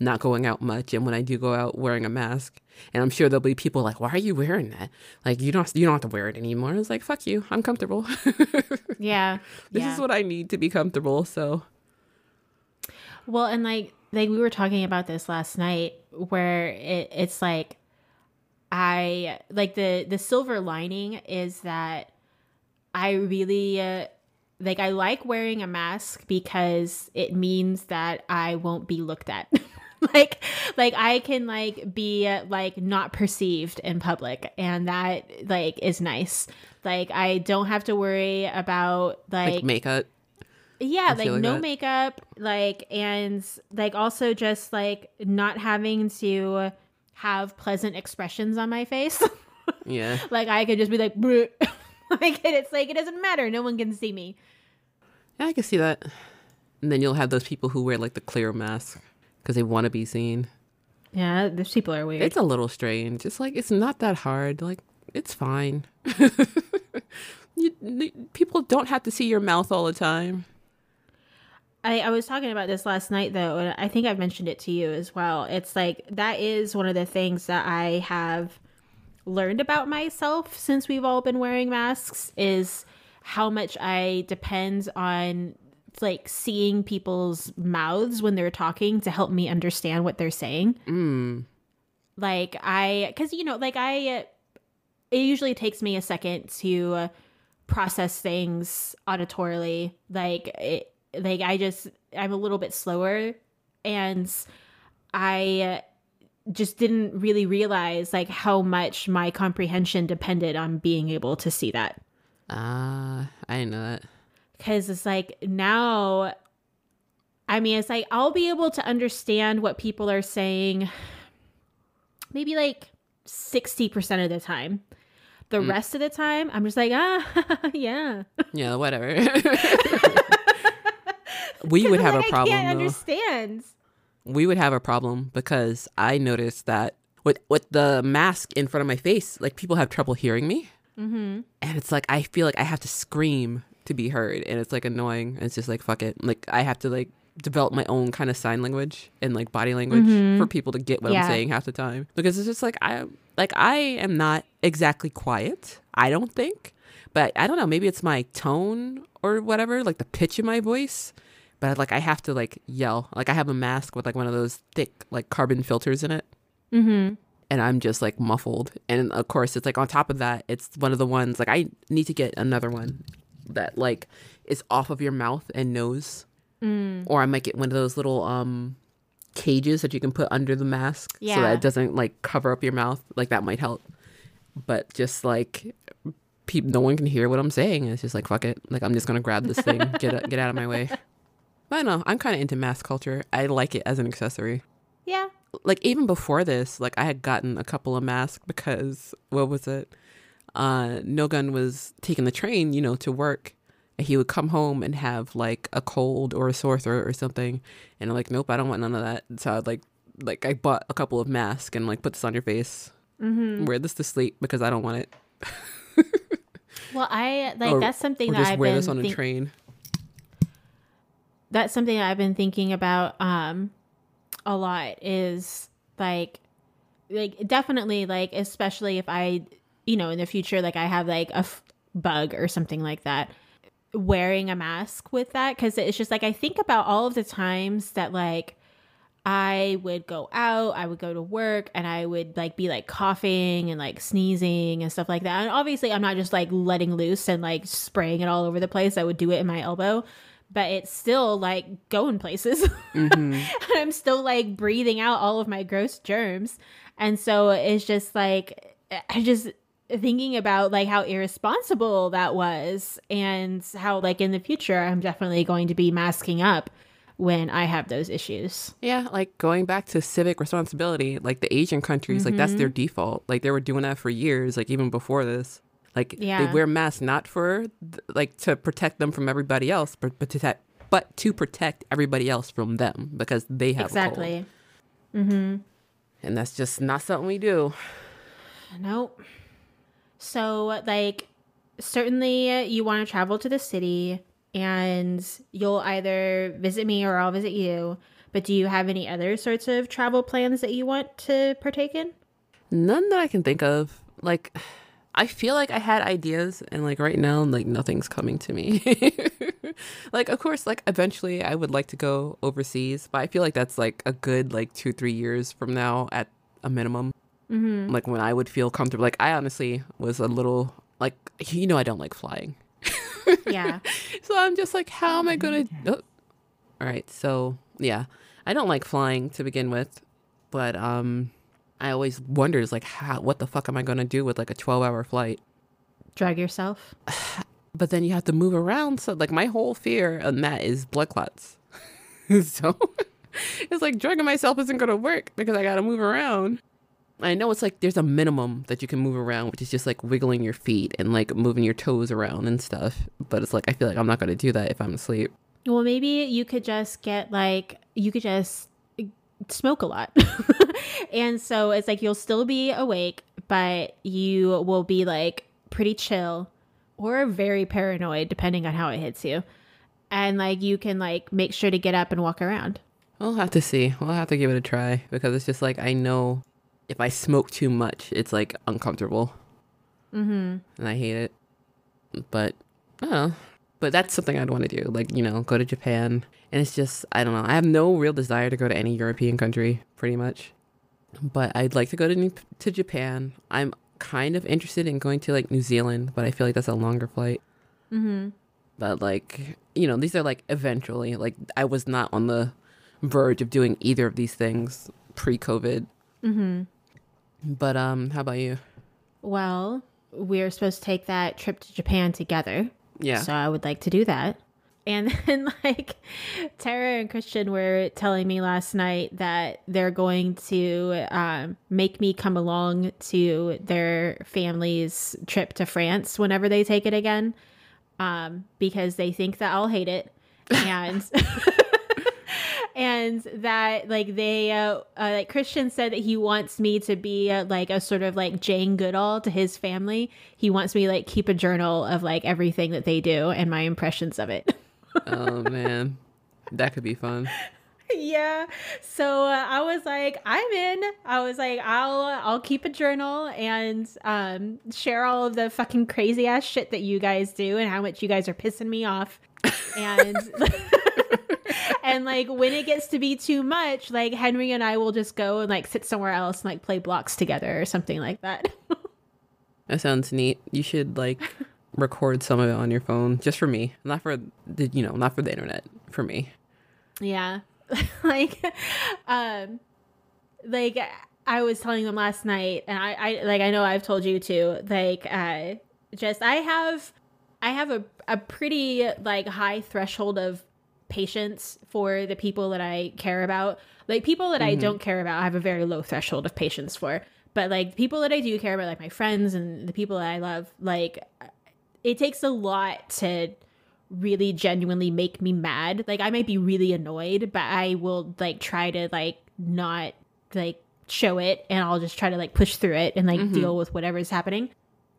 not going out much and when I do go out wearing a mask. And I'm sure there'll be people like, Why are you wearing that? Like you don't you don't have to wear it anymore. It's like, fuck you. I'm comfortable. yeah. This yeah. is what I need to be comfortable. So Well, and like like we were talking about this last night where it, it's like I like the the silver lining is that I really uh, like I like wearing a mask because it means that I won't be looked at. like like i can like be like not perceived in public and that like is nice. Like i don't have to worry about like, like makeup? Yeah like, no that. makeup like and like also just like not having to have pleasant expressions on my face. Yeah. Like i could just be like like it's like it doesn't matter. No one can see me. Yeah i can see that. And then you'll have those people who wear like the clear mask because they want to be seen. Yeah, these people are weird. It's a little strange. It's like it's not that hard. Like it's fine. you, people don't have to see your mouth all the time. I, I was talking about this last night though, and I think I've mentioned it to you as well. It's like that is one of the things that I have learned about myself since we've all been wearing masks is how much I depend on like seeing people's mouths when they're talking to help me understand what they're saying. Mm. Like I, because you know, like I, it usually takes me a second to process things auditorily. Like it, like I just, I'm a little bit slower, and I just didn't really realize like how much my comprehension depended on being able to see that. Ah, uh, I didn't know that because it's like now I mean, it's like I'll be able to understand what people are saying maybe like 60% of the time. The mm. rest of the time, I'm just like, ah, yeah. Yeah, whatever. we would have like, a problem. I can't though. understand. We would have a problem because I noticed that with with the mask in front of my face, like people have trouble hearing me, mm-hmm. and it's like I feel like I have to scream to be heard, and it's like annoying. It's just like fuck it, like I have to like develop my own kind of sign language and like body language mm-hmm. for people to get what yeah. I'm saying half the time because it's just like I like I am not exactly quiet. I don't think, but I don't know. Maybe it's my tone or whatever, like the pitch in my voice. But like I have to like yell. Like I have a mask with like one of those thick like carbon filters in it. Mm-hmm. And I'm just like muffled. And of course, it's like on top of that, it's one of the ones like I need to get another one that like is off of your mouth and nose Mm. Or I might get one of those little um cages that you can put under the mask yeah. so that it doesn't like cover up your mouth. Like that might help. But just like people, no one can hear what I'm saying. It's just like fuck it. Like I'm just gonna grab this thing, get get out of my way. But I know I'm kind of into mask culture. I like it as an accessory. Yeah. Like even before this, like I had gotten a couple of masks because what was it? Uh, No Gun was taking the train, you know, to work, And he would come home and have like a cold or a sore throat or something. And I'm like nope I don't want none of that. So I'd like like I bought a couple of masks and like put this on your face. Mm-hmm. wear this to sleep because I don't want it. Well I like or, that's something that I've wear been this on think- a train. That's something that I've been thinking about um a lot is like like definitely like especially if I you know in the future like I have like a f- bug or something like that wearing a mask with that because it's just like I think about all of the times that like I would go out, I would go to work, and I would like be like coughing and like sneezing and stuff like that. And obviously, I'm not just like letting loose and like spraying it all over the place. I would do it in my elbow, but it's still like going places. Mm-hmm. I'm still like breathing out all of my gross germs. And so it's just like, I just, thinking about like how irresponsible that was and how like in the future I'm definitely going to be masking up when I have those issues. Yeah, like going back to civic responsibility, like the Asian countries, mm-hmm. like that's their mm-hmm. default. Like they were doing that for years, like even before this. Like yeah. they wear masks not for like to protect them from everybody else, but but to but to protect everybody else from them because they have exactly. Mm-hmm. And that's just not something we do. Nope. So, like, certainly you want to travel to the city and you'll either visit me or I'll visit you. But do you have any other sorts of travel plans that you want to partake in? None that I can think of. Like, I feel like I had ideas, and like right now, like nothing's coming to me. like, of course, like eventually I would like to go overseas, but I feel like that's like a good like two, three years from now at a minimum. Mm-hmm. Like when I would feel comfortable. Like I honestly was a little like you know I don't like flying. yeah. So I'm just like, how am I gonna? Oh. All right. So yeah, I don't like flying to begin with, but um, I always wonders like how what the fuck am I gonna do with like a 12 hour flight? Drag yourself. but then you have to move around. So like my whole fear on that is blood clots. so it's like drugging myself isn't gonna work because I gotta move around. I know it's like there's a minimum that you can move around, which is just like wiggling your feet and like moving your toes around and stuff. But it's like I feel like I'm not going to do that if I'm asleep. Well, maybe you could just get like you could just smoke a lot. and so it's like you'll still be awake, but you will be like pretty chill or very paranoid depending on how it hits you. And like you can like make sure to get up and walk around. We'll have to see. We'll have to give it a try because it's just like I know if I smoke too much, it's like uncomfortable. Mm-hmm. And I hate it. But I don't know. But that's something I'd want to do. Like, you know, go to Japan. And it's just, I don't know. I have no real desire to go to any European country, pretty much. But I'd like to go to to Japan. I'm kind of interested in going to like New Zealand, but I feel like that's a longer flight. Mm-hmm. But like, you know, these are like eventually. Like, I was not on the verge of doing either of these things pre-COVID. Mm-hmm. But um, how about you? Well, we're supposed to take that trip to Japan together. Yeah. So I would like to do that. and then like Tara and Christian were telling me last night that they're going to um, make me come along to their family's trip to France whenever they take it again, um, because they think that I'll hate it, and and that like they uh, uh, like Christian said that he wants me to be uh, like a sort of like Jane Goodall to his family. He wants me like keep a journal of like everything that they do and my impressions of it. oh man, that could be fun. Yeah. So uh, I was like, I'm in. I was like, I'll I'll keep a journal and um, share all of the fucking crazy ass shit that you guys do and how much you guys are pissing me off. And and like when it gets to be too much, like Henry and I will just go and like sit somewhere else and like play blocks together or something like that. that sounds neat. You should like record some of it on your phone just for me, not for the you know, not for the internet, for me. Yeah. like um like I was telling them last night and I I like I know I've told you too, like uh just I have I have a a pretty like high threshold of patience for the people that I care about. Like people that mm-hmm. I don't care about, I have a very low threshold of patience for. But like people that I do care about, like my friends and the people that I love, like it takes a lot to really genuinely make me mad. Like I might be really annoyed, but I will like try to like not like show it and I'll just try to like push through it and like mm-hmm. deal with whatever's happening.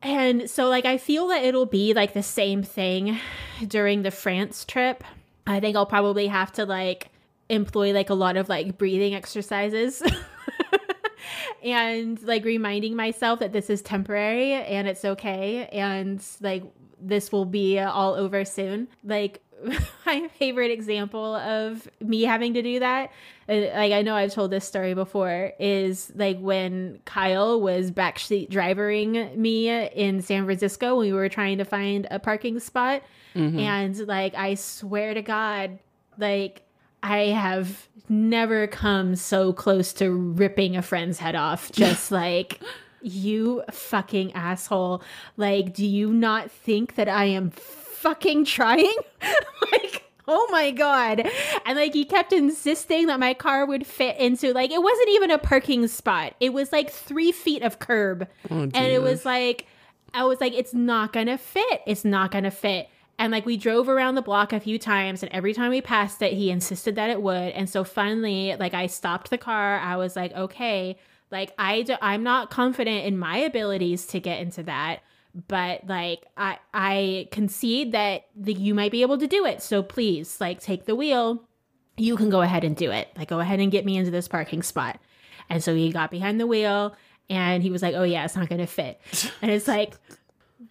And so like I feel that it'll be like the same thing during the France trip. I think I'll probably have to like employ like a lot of like breathing exercises. and like reminding myself that this is temporary and it's okay and like this will be all over soon. Like my favorite example of me having to do that, uh, like I know I've told this story before, is like when Kyle was backseat driving me in San Francisco when we were trying to find a parking spot. Mm-hmm. And like I swear to God, like I have never come so close to ripping a friend's head off. Just like you fucking asshole. Like, do you not think that I am fucking trying? like, oh my god. And like he kept insisting that my car would fit into like it wasn't even a parking spot. It was like three feet of curb. Oh, and it was like I was like, it's not gonna fit. It's not gonna fit. And like we drove around the block a few times, and every time we passed it, he insisted that it would. And so finally, like I stopped the car. I was like, okay, like I do, I'm not confident in my abilities to get into that, but like I I concede that the, you might be able to do it. So please, like take the wheel. You can go ahead and do it. Like go ahead and get me into this parking spot. And so he got behind the wheel and he was like, "Oh yeah, it's not going to fit." And it's like,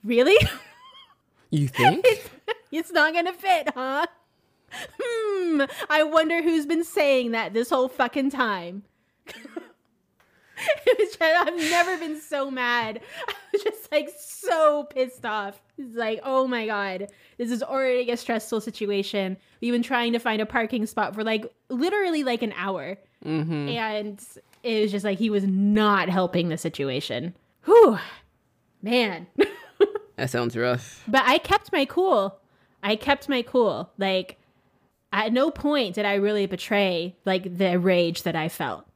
"Really?" You think? it's, it's not going to fit, huh? Hmm, I wonder who's been saying that this whole fucking time. I've never been so mad. I was just like so pissed off. It's like, oh my god, this is already a stressful situation. We've been trying to find a parking spot for like literally like an hour, mm-hmm. and it was just like he was not helping the situation. Whew, man. That sounds rough. But I kept my cool. I kept my cool. Like at no point did I really betray like the rage that I felt.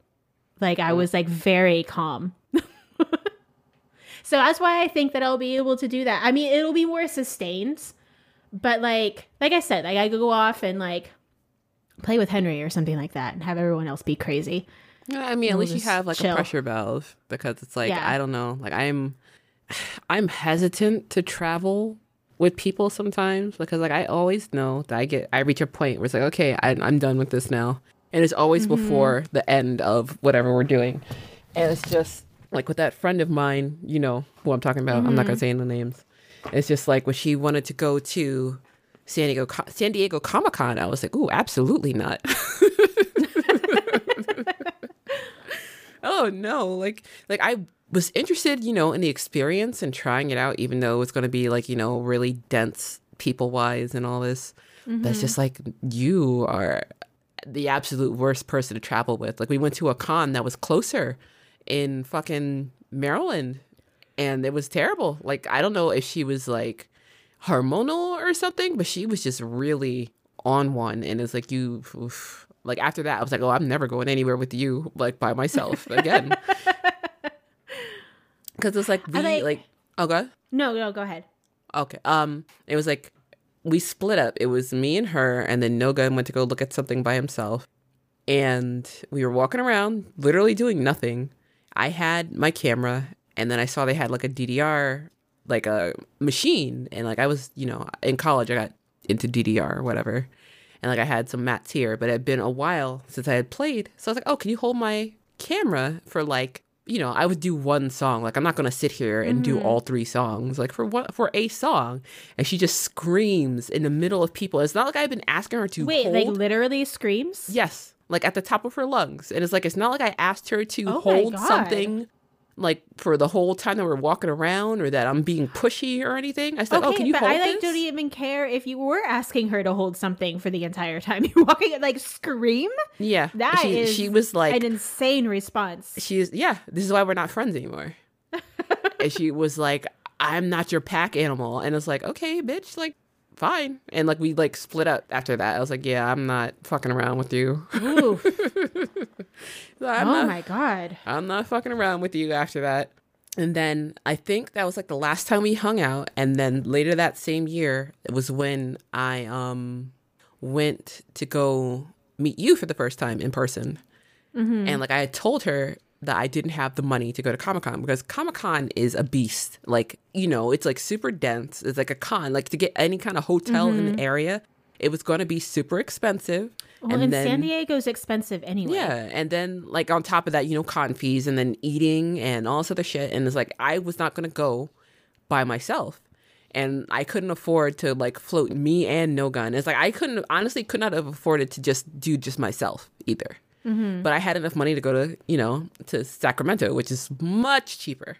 Like I mm. was like very calm. so that's why I think that I'll be able to do that. I mean, it'll be more sustained, but like like I said, like I could go off and like play with Henry or something like that and have everyone else be crazy. Yeah, I mean, at we'll least you have like chill. a pressure valve because it's like yeah. I don't know, like I'm I'm hesitant to travel with people sometimes because like I always know that I get I reach a point where it's like okay I, I'm done with this now and it's always mm-hmm. before the end of whatever we're doing. And it's just like with that friend of mine, you know who I'm talking about. Mm-hmm. I'm not gonna mm-hmm. say any names. It's just like when she wanted to go to San Diego San Diego Comic Con, I was like, "Ooh, absolutely not." oh no, like like I was interested, you know, in the experience and trying it out, even though it's going to be like you know really dense people wise and all this. Mm-hmm. That's just like you are the absolute worst person to travel with. Like we went to a con that was closer in fucking Maryland and it was terrible. Like I don't know if she was like hormonal or something, but she was just really on one. And it's like, you, oof. like after that, I was like, oh, I'm never going anywhere with you, like by myself again. Cause it's like, we, like, like, oh, go No, no, go ahead. Okay. Um, it was like, we split up. It was me and her, and then Noga went to go look at something by himself. And we were walking around, literally doing nothing. I had my camera, and then I saw they had like a DDR, like a machine. And like I was, you know, in college, I got into DDR or whatever. And like I had some mats here, but it had been a while since I had played. So I was like, oh, can you hold my camera for like you know, I would do one song. Like I'm not gonna sit here and mm-hmm. do all three songs. Like for what for a song, and she just screams in the middle of people. It's not like I've been asking her to wait. Hold. Like literally screams. Yes, like at the top of her lungs. And it's like it's not like I asked her to oh hold something like for the whole time that we're walking around or that I'm being pushy or anything. I said, oh, okay, "Oh, can you but hold I like this? don't even care if you were asking her to hold something for the entire time you're walking. Like scream. Yeah, that she, is she was like an insane response. She's yeah. This is why we're not friends anymore. and she was like, "I'm not your pack animal," and it's like, "Okay, bitch, like." Fine, and like we like split up after that. I was like, "Yeah, I'm not fucking around with you." So oh not, my god. I'm not fucking around with you after that. And then I think that was like the last time we hung out. And then later that same year, it was when I um went to go meet you for the first time in person. Mm-hmm. And like I had told her that I didn't have the money to go to Comic Con because Comic Con is a beast. Like, you know, it's like super dense. It's like a con. Like to get any kind of hotel mm-hmm. in the mm-hmm. area, it was going to be super expensive. Well, and, and then, San Diego's expensive anyway. Yeah, and then like on top of that, you know, con fees and then eating and all this other shit. And it's like I was not gonna go by myself, and I couldn't afford to like float me and no gun. It's like I couldn't honestly could not have afforded to just do just myself either. Mm-hmm. But I had enough money to go to, you know, to Sacramento, which is much cheaper.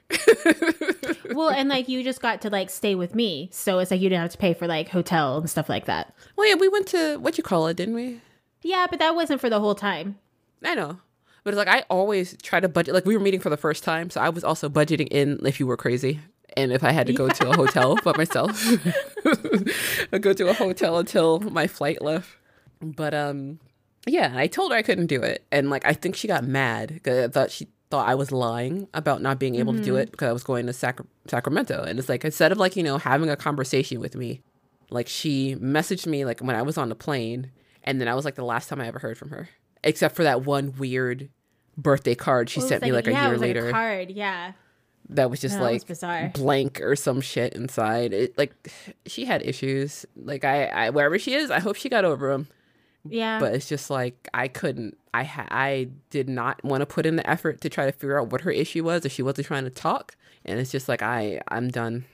well, and like you just got to like stay with me, so it's like you didn't have to pay for like hotel and stuff like that. Well, yeah, we went to what you call it, didn't we? Yeah, but that wasn't for the whole time. I know. But it's like I always try to budget. Like we were meeting for the first time, so I was also budgeting in if you were crazy and if I had to go yeah. to a hotel by myself. I'd go to a hotel until my flight left. But um, yeah, I told her I couldn't do it, and like I think she got mad because I thought she thought I was lying about not being able mm-hmm. to do mm-hmm. it because I was going to Sac- Sacramento. And it's like instead of like you know having a conversation with me, like she messaged me like when I was on the plane and then I was like the last time I ever heard from her, except for that one weird birthday card she sent like, me like yeah, a year later. A card, yeah. That was just no, like was blank or some shit inside. It like she had issues. Like I, I wherever she is, I hope she got over them. Yeah. But it's just like I couldn't. I ha- I did not want to put in the effort to try to figure out what her issue was if she wasn't trying to talk. And it's just like I I'm done.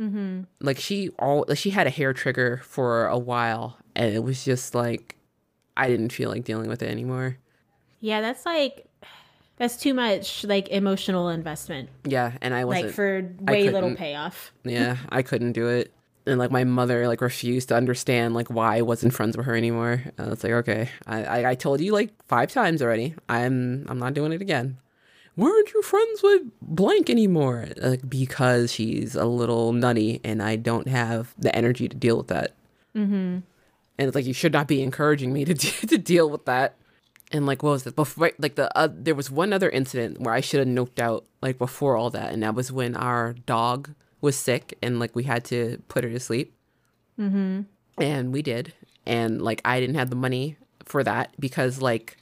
Mm-hmm. Like she all like she had a hair trigger for a while, and it was just like I didn't feel like dealing with it anymore. Yeah, that's like that's too much like emotional investment. Yeah, and I wasn't like for way little payoff. yeah, I couldn't do it. And like my mother like refused to understand like why I wasn't friends with her anymore. And it's like, okay, I, I, I told you like five times already. I'm I'm not doing it again. Why aren't you friends with blank anymore? Like because she's a little nutty and I don't have the energy to deal with that. Mm-hmm and it's like you should not be encouraging me to to deal with that. And like, what was it? Before, like the uh, there was one other incident where I should have noped out like before all that, and that was when our dog was sick and like we had to put her to sleep. Mm-hmm. And we did, and like I didn't have the money for that because like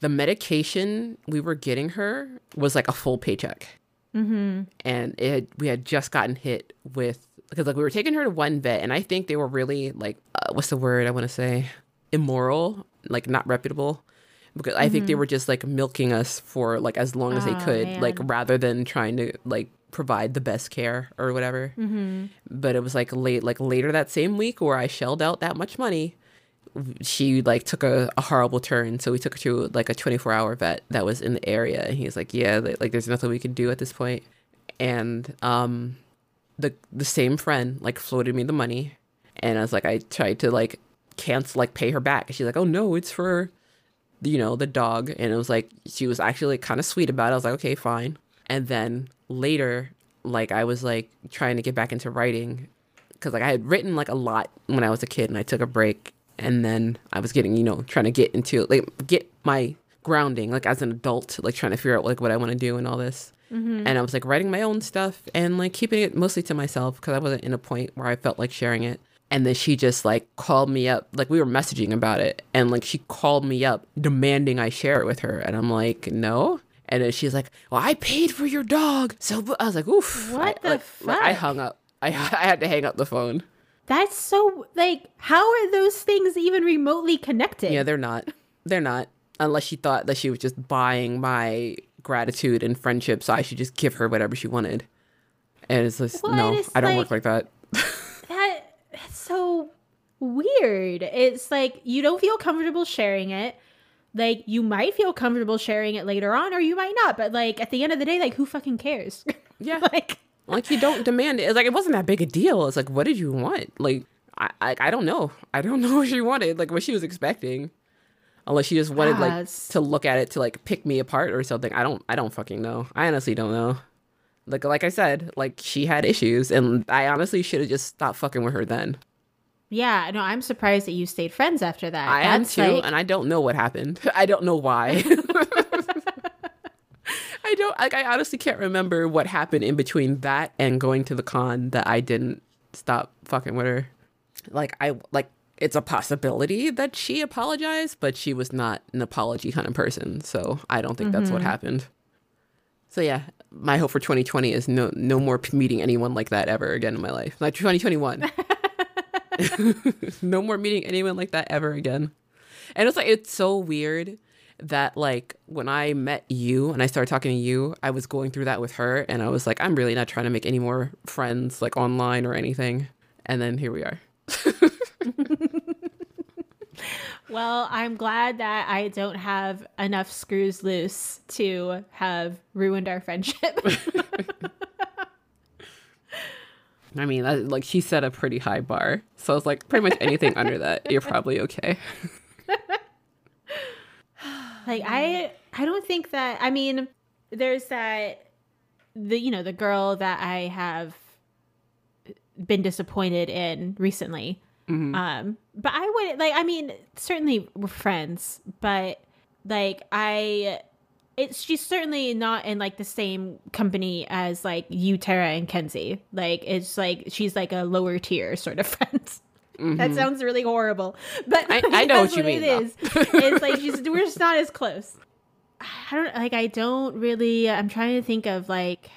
the medication we were getting her was like a full paycheck. Mm-hmm. And it had, we had just gotten hit with because like we were taking her to one vet and I think they were really like uh, what's the word I want to say immoral like not reputable because mm-hmm. I think they mm-hmm. were just like milking us for like as long as oh, they could man. like rather than trying to like provide the best care or whatever mm-hmm. but it was like late like later that same week where I shelled out that much money she like took a, a, horrible turn so we took her to like a 24 hour vet that was in the area and he was like yeah like there's nothing we can do at this point." and um the the same friend like floated me the money, and I was like, I tried to like cancel, like pay her back. And she's like, oh no, it's for, you know, the dog. And it was like she was actually like, kind of sweet about it. I was like, okay, fine. And then later, like I was like trying to get back into writing, because like I had written like a lot when I was a kid and I took a break and then I was getting, you know, trying to get into like get my grounding like as an adult, like trying to figure out like what I want to do and all this. Mm-hmm. And I was like writing my own stuff and like keeping it mostly to myself because I wasn't in a point where I felt like sharing it. And then she just like called me up, like we were messaging about it, and like she called me up demanding I share it with her, and I'm like, no. And then she's like, "Well, I paid for your dog," so I was like, "Oof!" What I, the like, fuck? I hung up. I I had to hang up the phone. That's so like how are those things even remotely connected? Yeah, they're not. They're not. Unless she thought that she was just buying my gratitude and friendship, so I should just give her whatever she wanted. And it's just Well, no, it's I don't like- work like that. that that's so weird. It's like you don't feel comfortable sharing it. Like you might feel comfortable sharing it later on, or you might not. But like at the end of the day, like who fucking cares? Yeah. like like you don't demand it. It's like it wasn't that big a deal. It's like what did you want? Like I I, I don't know. I don't know what she wanted. Like what she was expecting. Unless she just wanted like to look at it to like pick me apart or something. I don't I don't fucking know. I honestly don't know. Like like I said, like she had issues and I honestly should have just stopped fucking with her then. Yeah, no, I'm surprised that you stayed friends after that. I am That's too, like- and I don't know what happened. I don't know why. I don't like I honestly can't remember what happened in between that and going to the con that I didn't stop fucking with her. Like I like it's a possibility that she apologized, but she was not an apology kind of person, so I don't think that's what mm-hmm. happened. So yeah, my hope for 2020 is no no more meeting anyone like that ever again in my life. Like 2021. no more meeting anyone like that ever again. And it's like it's so weird that like when I met you and I started talking to you, I was going through that with her and I was like, I'm really not trying to make any more friends like online or anything. And then here we are. Well, I'm glad that I don't have enough screws loose to have ruined our friendship. I mean, that, like she set a pretty high bar. So it's like pretty much anything under that, you're probably okay. like I I don't think that I mean there's that the you know the girl that I have been disappointed in recently. Um but I would like I mean certainly we're friends, but like I it's she's certainly not in like the same company as like you Tara and Kenzie. Like it's like she's like a lower tier sort of friends. That mm-hmm. sounds really horrible, but I- I know what you mean, It is. it's like she's we're just not as close. I don't like. I don't really. I'm trying to think of like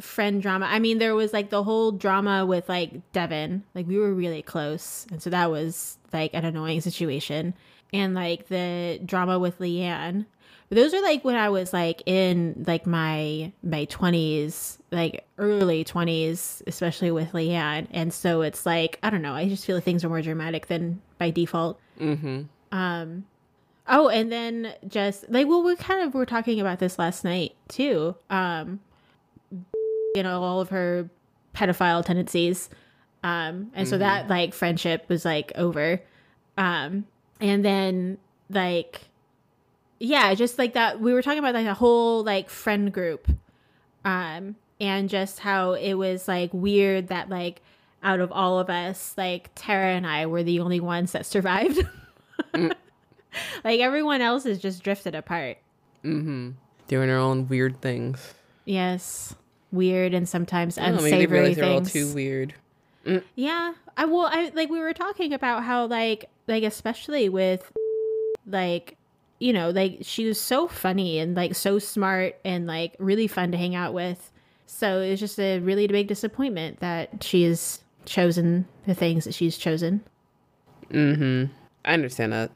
friend drama. I mean, there was like the whole drama with like Devin. Like we were really close, and so that was like an annoying situation. And like the drama with Leanne. But those are like when I was like in like my my twenties, like early twenties, especially with Leanne. And so it's like I don't know. I just feel like things are more dramatic than by default. Mm-hmm. Um, oh, and then just like, well, we kind of were talking about this last night too. Um, you know, all of her pedophile tendencies. Um, and so that like friendship was like over. Um, and then like, yeah, just like that, we were talking about like a whole like friend group. Um, and just how it was like weird that like out of all of us, like Tara and I were the only ones that survived. like everyone else has just drifted apart. Mm-hmm. Doing her own weird things. Yes. Weird and sometimes Oh, maybe they unsavory realize they're all things. too weird. Yeah. I well I like we were talking about how like like especially with like you know, like she was so funny and like so smart and like really fun to hang out with. So it's just a really big disappointment that she has chosen the things that she's chosen. Mm-hmm. I understand that.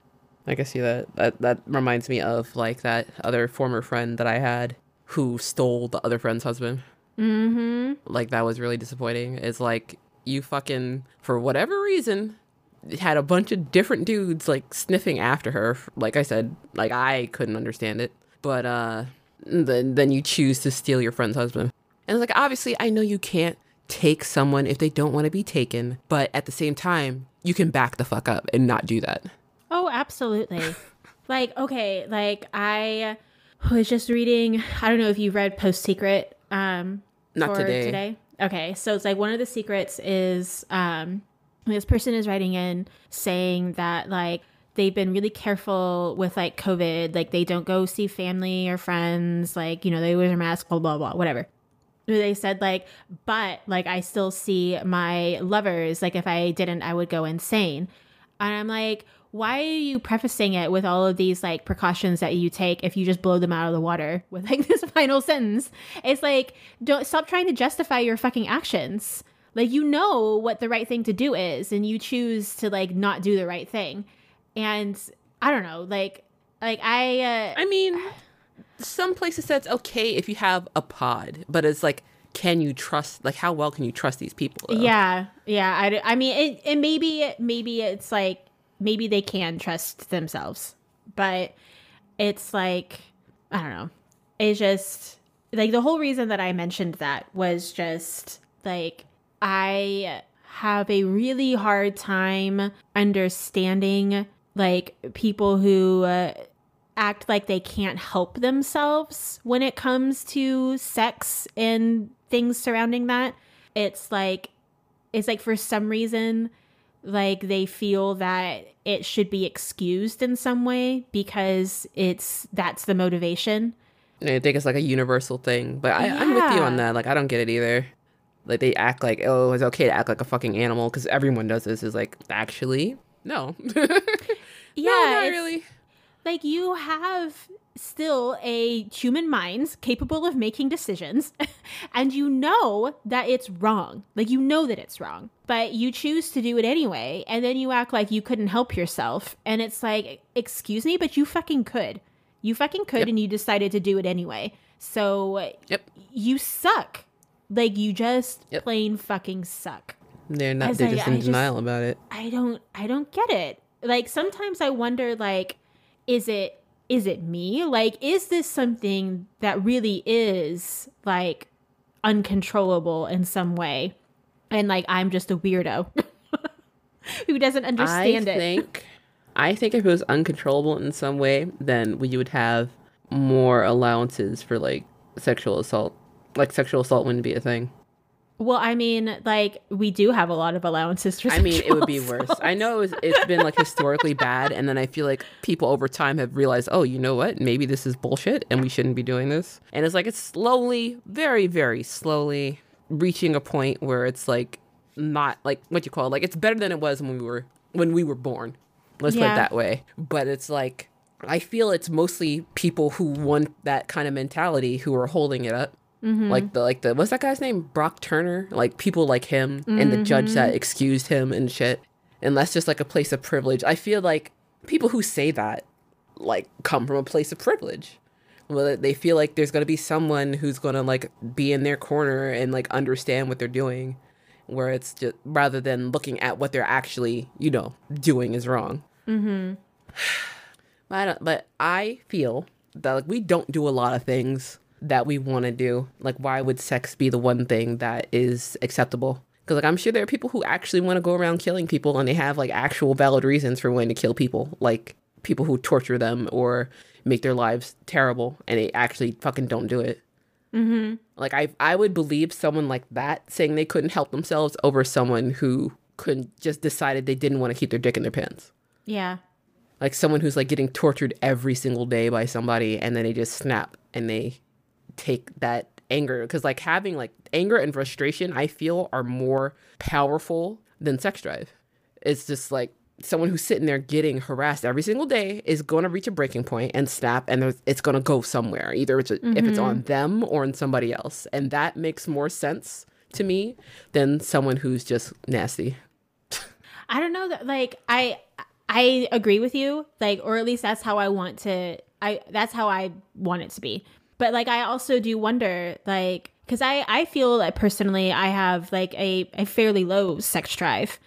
I can see that. That that reminds me of like that other former friend that I had who stole the other friend's husband. Mm-hmm. Like that was really disappointing. It's like you fucking for whatever reason had a bunch of different dudes like sniffing after her. Like I said, like I couldn't understand it. But uh then then you choose to steal your friend's husband. And it's like obviously I know you can't take someone if they don't want to be taken, but at the same time, you can back the fuck up and not do that. Oh, absolutely. like, okay, like I was just reading, I don't know if you read Post Secret um Not for today. today. okay, so it's like one of the secrets is um this person is writing in saying that like they've been really careful with like COVID, like they don't go see family or friends, like, you know, they wear their mask, blah, blah, blah, whatever. They said, like, but like I still see my lovers, like if I didn't, I would go insane. And I'm like, why are you prefacing it with all of these like precautions that you take if you just blow them out of the water with like this final sentence? It's like, don't stop trying to justify your fucking actions. Like, you know what the right thing to do is, and you choose to like not do the right thing and I don't know, like like I uh, I mean some places it's okay if you have a pod, but it's like can you trust like how well can you trust these people though? yeah yeah I, I mean it, it maybe maybe it's like maybe they can trust themselves but it's like i don't know it's just like the whole reason that i mentioned that was just like i have a really hard time understanding like people who uh, act like they can't help themselves when it comes to sex and things surrounding that. It's like it's like for some reason like they feel that it should be excused in some way because it's that's the motivation. I think it's like a universal thing, but I, yeah. I'm with you on that. Like I don't get it either. Like they act like oh it's okay to act like a fucking animal because everyone does this. Is like actually no. yeah, no, not really. Like you have still a human mind capable of making decisions and you know that it's wrong. Like you know that it's wrong, but you choose to do it anyway and then you act like you couldn't help yourself and it's like excuse me, but you fucking could. You fucking could yep. and you decided to do it anyway. So yep. you suck. Like you just yep. plain fucking suck. They're not they're just in I denial just, about it. I don't I don't get it like sometimes I wonder like is it is it me? Like is this something that really is like uncontrollable in some way? And like I'm just a weirdo who doesn't understand I it. Think, I think if it was uncontrollable in some way, then we would have more allowances for like sexual assault. Like sexual assault wouldn't be a thing. Well, I mean, like we do have a lot of allowances for. I mean, it would be worse. I know it was, it's been like historically bad, and then I feel like people over time have realized, oh, you know what? Maybe this is bullshit, and we shouldn't be doing this. And it's like it's slowly, very, very slowly reaching a point where it's like not like what you call it. Like it's better than it was when we were when we were born. Let's yeah. put it that way. But it's like I feel it's mostly people who want that kind of mentality who are holding it up Mm-hmm. Like the like the what's that guy's name? Brock Turner. Like people like him mm-hmm. and the judge that mm-hmm. excused him and shit. And that's just like a place of privilege. I feel like people who say that like come from a place of privilege. Well, they feel like there's gonna be someone who's gonna like be in their corner and like understand what they're doing, where it's just rather than looking at what they're actually you know doing is wrong. Mm-hmm. but I don't, but I feel that like we don't do a lot of things that we want to do. Like, why would sex be the one thing that is acceptable? Because, like, I'm sure there are people who actually want to go around killing people and they have, like, actual valid reasons for wanting to kill people. Like, people who torture them or make their lives terrible and they actually fucking don't do it. Mm-hmm. Like, I, I would believe someone like that saying they couldn't help themselves over someone who couldn't just decided they didn't want to keep their dick in their pants. Yeah. Like, someone who's, like, getting tortured every single day by somebody and then they just snap and they take that anger because like having like anger and frustration i feel are more powerful than sex drive it's just like someone who's sitting there getting harassed every single day is going to reach a breaking point and snap and it's going to go somewhere either it's a, mm-hmm. if it's on mm-hmm. them or on somebody else and that makes more sense to me than someone who's just nasty i don't know that like i i agree with you like or at least that's how i want to i that's how i want it to be but like I also do wonder like because I I feel like personally I have like a a fairly low sex drive.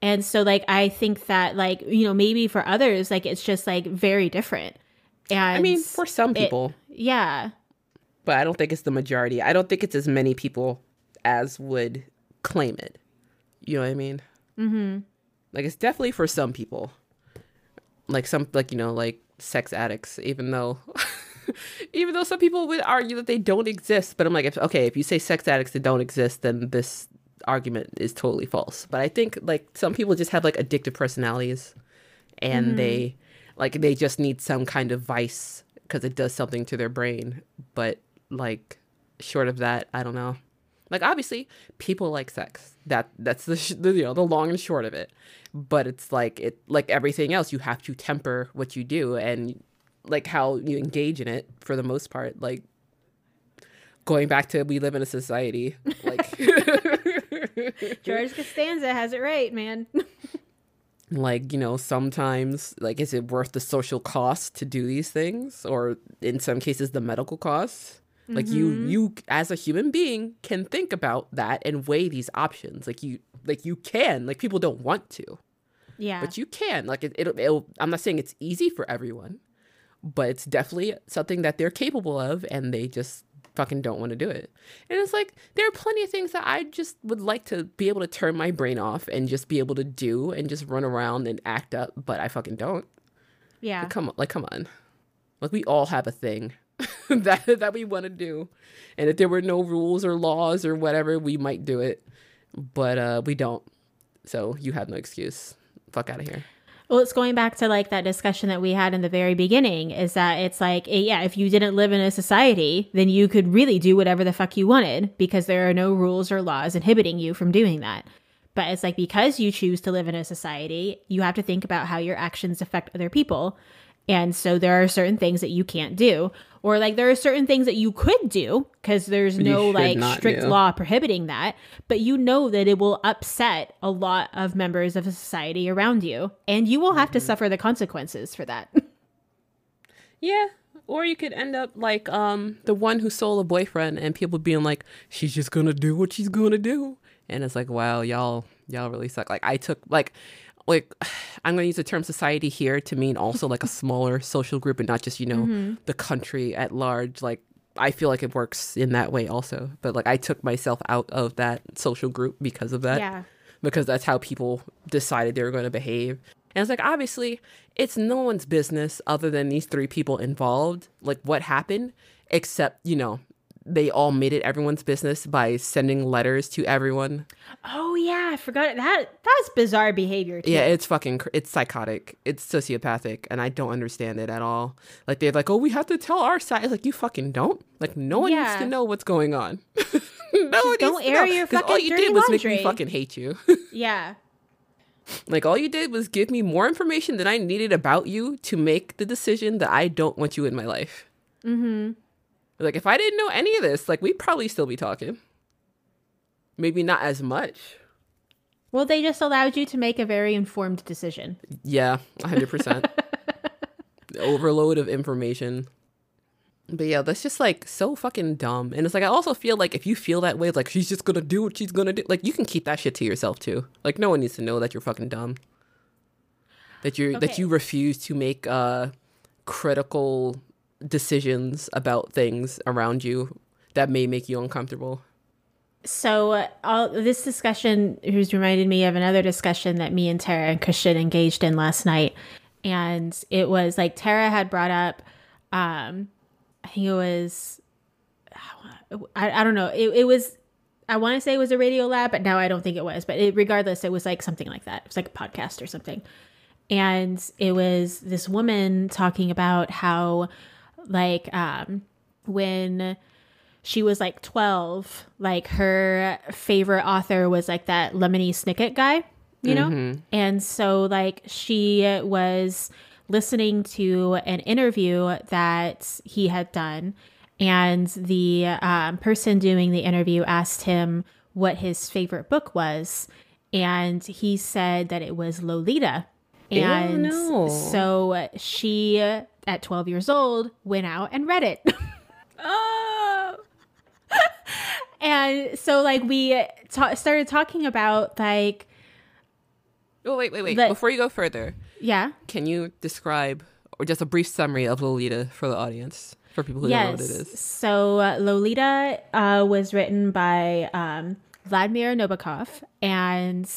And so like I think that like you know maybe for others like it's just like very different. And I mean for some people. It, yeah. But I don't think it's the majority. I don't think it's as many people as would claim it. You know what I mean? Mm-hmm. Like it's definitely for some people. Like some like you know like sex addicts even though even though some people would argue that they don't exist, but I'm like, if, okay, if you say sex addicts that don't exist, then this argument is totally false. But I think like some people just have like addictive personalities, and mm-hmm. they like they just need some kind of vice because it does something to their brain. But like short of that, I don't know. Like obviously, people like sex. That that's the, sh- the you know the long and short of it. But it's like it like everything else. You have to temper what you do and like how you engage in it for the most part. Like going back to we live in a society like George Costanza has it right, man. like you know sometimes like is it worth the social cost to do these things or in some cases the medical costs like mm-hmm. you you as a human being can think about that and weigh these options. Like you like you can. Like people don't want to. Yeah. But you can. Like it, it'll, it'll I'm not saying it's easy for everyone, but it's definitely something that they're capable of and they just fucking don't want to do it. And it's like there are plenty of things that I just would like to be able to turn my brain off and just be able to do and just run around and act up, but I fucking don't. Yeah. Like, come on, like come on. Like we all have a thing that that we want to do. And if there were no rules or laws or whatever, we might do it. But uh we don't. So you have no excuse. Fuck out of here. Well, it's going back to like that discussion that we had in the very beginning is that it's like, eh, yeah, if you didn't live in a society, then you could really do whatever the fuck you wanted because there are no rules or laws inhibiting you from doing that. But it's like because you choose to live in a society, you have to think about how your actions affect other people. And so there are certain things that you can't do. Or like there are certain things that you could do because there's no like strict do. law prohibiting that. But you know that it will upset a lot of members of a society around you. And you will have mm-hmm. to suffer the consequences for that. Yeah. Or you could end up like um the one who stole a boyfriend and people being like she's just gonna do what she's gonna do. And it's like wow y'all y'all really suck. Like i took like like I'm going to use the term society here to mean also like a smaller social group and not just, you know, mm-hmm. the country at large. Like I feel like it works in that way also. But like I took myself out of that social group because of that. Yeah. Because that's how people decided they were going to behave. And it's like obviously it's no one's business other than these three people involved, like what happened, except, you know, they all made it everyone's business by sending letters to everyone. Oh yeah, I forgot that. That's bizarre behavior. Too. Yeah, it's fucking it's psychotic. It's sociopathic, and I don't understand it at all. Like they're like, oh, we have to tell our side. Like you fucking don't. Like no one yeah. needs to know what's going on. no one don't air your fucking all you did was laundry. make me fucking hate you. yeah. Like all you did was give me more information than I needed about you to make the decision that I don't want you in my life. Mm-hmm. Like if I didn't know any of this, like we'd probably still be talking. Maybe not as much. Well, they just allowed you to make a very informed decision. Yeah, 100%. overload of information. But yeah, that's just like so fucking dumb. And it's like I also feel like if you feel that way, like she's just gonna do what she's gonna do, like you can keep that shit to yourself too. Like no one needs to know that you're fucking dumb. That you're okay. that you refuse to make uh critical decisions about things around you that may make you uncomfortable? So, uh, all this discussion has reminded me of another discussion that me and Tara and Christian engaged in last night. And it was like Tara had brought up, um, I think it was, I, I don't know, it, it was I want to say it was a radio lab, but now I don't think it was. But it, regardless, it was like something like that. It was like a podcast or something. And it was this woman talking about how like um when she was like 12 like her favorite author was like that lemony snicket guy you know mm-hmm. and so like she was listening to an interview that he had done and the um, person doing the interview asked him what his favorite book was and he said that it was lolita and no. so she at 12 years old, went out and read it. oh. and so, like, we ta- started talking about, like, Oh, wait, wait, wait. The, Before you go further, yeah. Can you describe or just a brief summary of Lolita for the audience, for people who yes. don't know what it is? So, uh, Lolita uh, was written by um, Vladimir Nabokov, and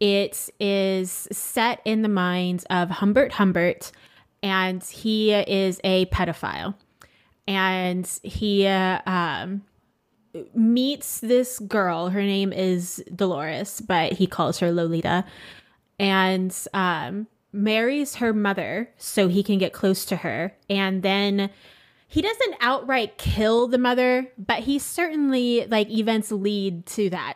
it is set in the minds of Humbert Humbert, and he is a pedophile. and he uh, um, meets this girl. Her name is Dolores, but he calls her Lolita, and um, marries her mother so he can get close to her. And then he doesn't outright kill the mother, but he certainly like events lead to that.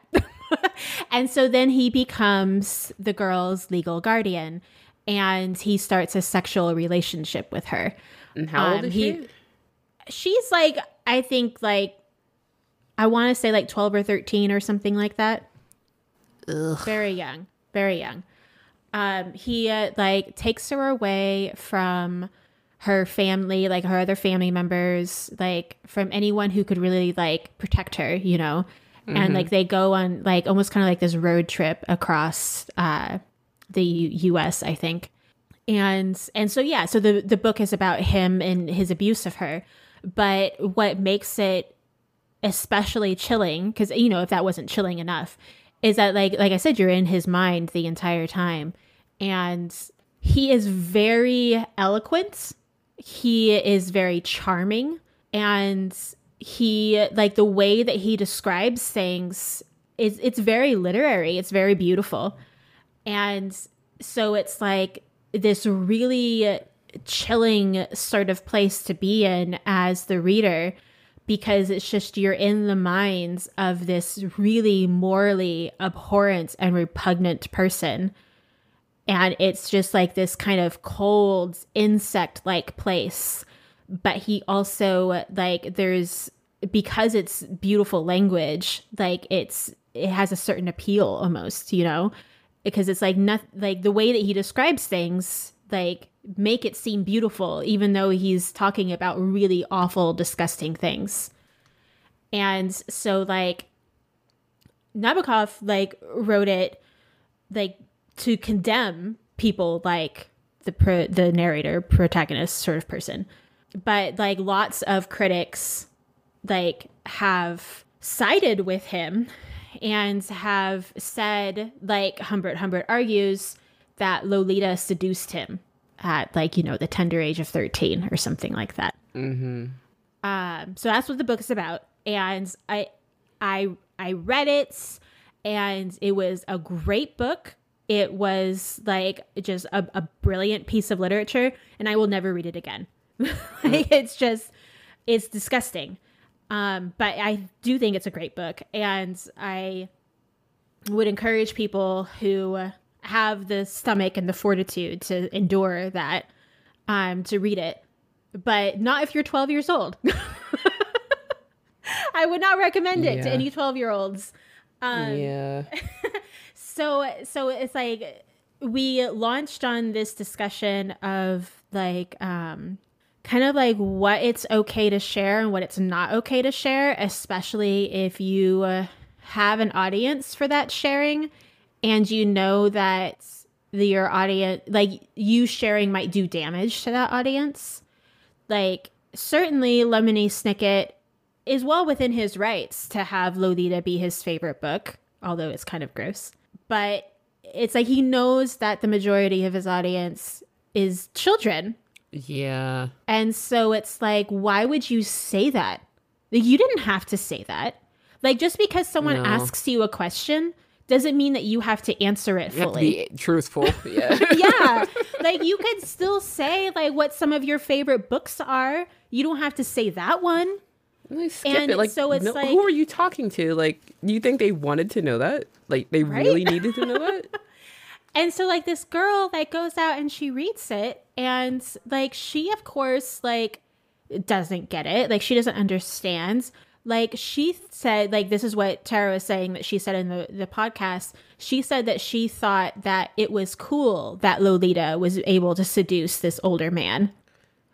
and so then he becomes the girl's legal guardian and he starts a sexual relationship with her. And how old um, is he, she? She's like, I think like I want to say like 12 or 13 or something like that. Ugh. Very young. Very young. Um, he uh, like takes her away from her family, like her other family members, like from anyone who could really like protect her, you know. Mm-hmm. And like they go on like almost kind of like this road trip across uh the US, I think. And and so yeah, so the the book is about him and his abuse of her. But what makes it especially chilling cuz you know, if that wasn't chilling enough, is that like like I said you're in his mind the entire time and he is very eloquent. He is very charming and he like the way that he describes things is it's very literary. It's very beautiful. And so it's like this really chilling sort of place to be in as the reader because it's just you're in the minds of this really morally abhorrent and repugnant person. And it's just like this kind of cold insect like place. But he also, like, there's because it's beautiful language, like, it's it has a certain appeal almost, you know? Because it's like not like the way that he describes things like make it seem beautiful even though he's talking about really awful disgusting things. And so like nabokov like wrote it like to condemn people like the pro- the narrator protagonist sort of person. But like lots of critics like have sided with him and have said like humbert humbert argues that Lolita seduced him at like you know the tender age of 13 or something like that. Mm-hmm. Um, so that's what the book is about, and I, I, I read it, and it was a great book. It was like just a, a brilliant piece of literature, and I will never read it again. like, it's just, it's disgusting. Um, but I do think it's a great book, and I would encourage people who have the stomach and the fortitude to endure that um to read it but not if you're 12 years old. I would not recommend it yeah. to any 12 year olds um yeah. so so it's like we launched on this discussion of like um kind of like what it's okay to share and what it's not okay to share especially if you uh, have an audience for that sharing and you know that the, your audience like you sharing might do damage to that audience. Like certainly lemony snicket is well within his rights to have lolita be his favorite book although it's kind of gross. But it's like he knows that the majority of his audience is children yeah and so it's like why would you say that like you didn't have to say that like just because someone no. asks you a question doesn't mean that you have to answer it fully. truthful. Yeah. yeah. Like you could still say like what some of your favorite books are. You don't have to say that one. skip and it. Like, so it's no, like, who are you talking to? Like, you think they wanted to know that? Like, they right? really needed to know that? and so, like, this girl like goes out and she reads it, and like she, of course, like doesn't get it. Like, she doesn't understand like she said like this is what tara was saying that she said in the, the podcast she said that she thought that it was cool that lolita was able to seduce this older man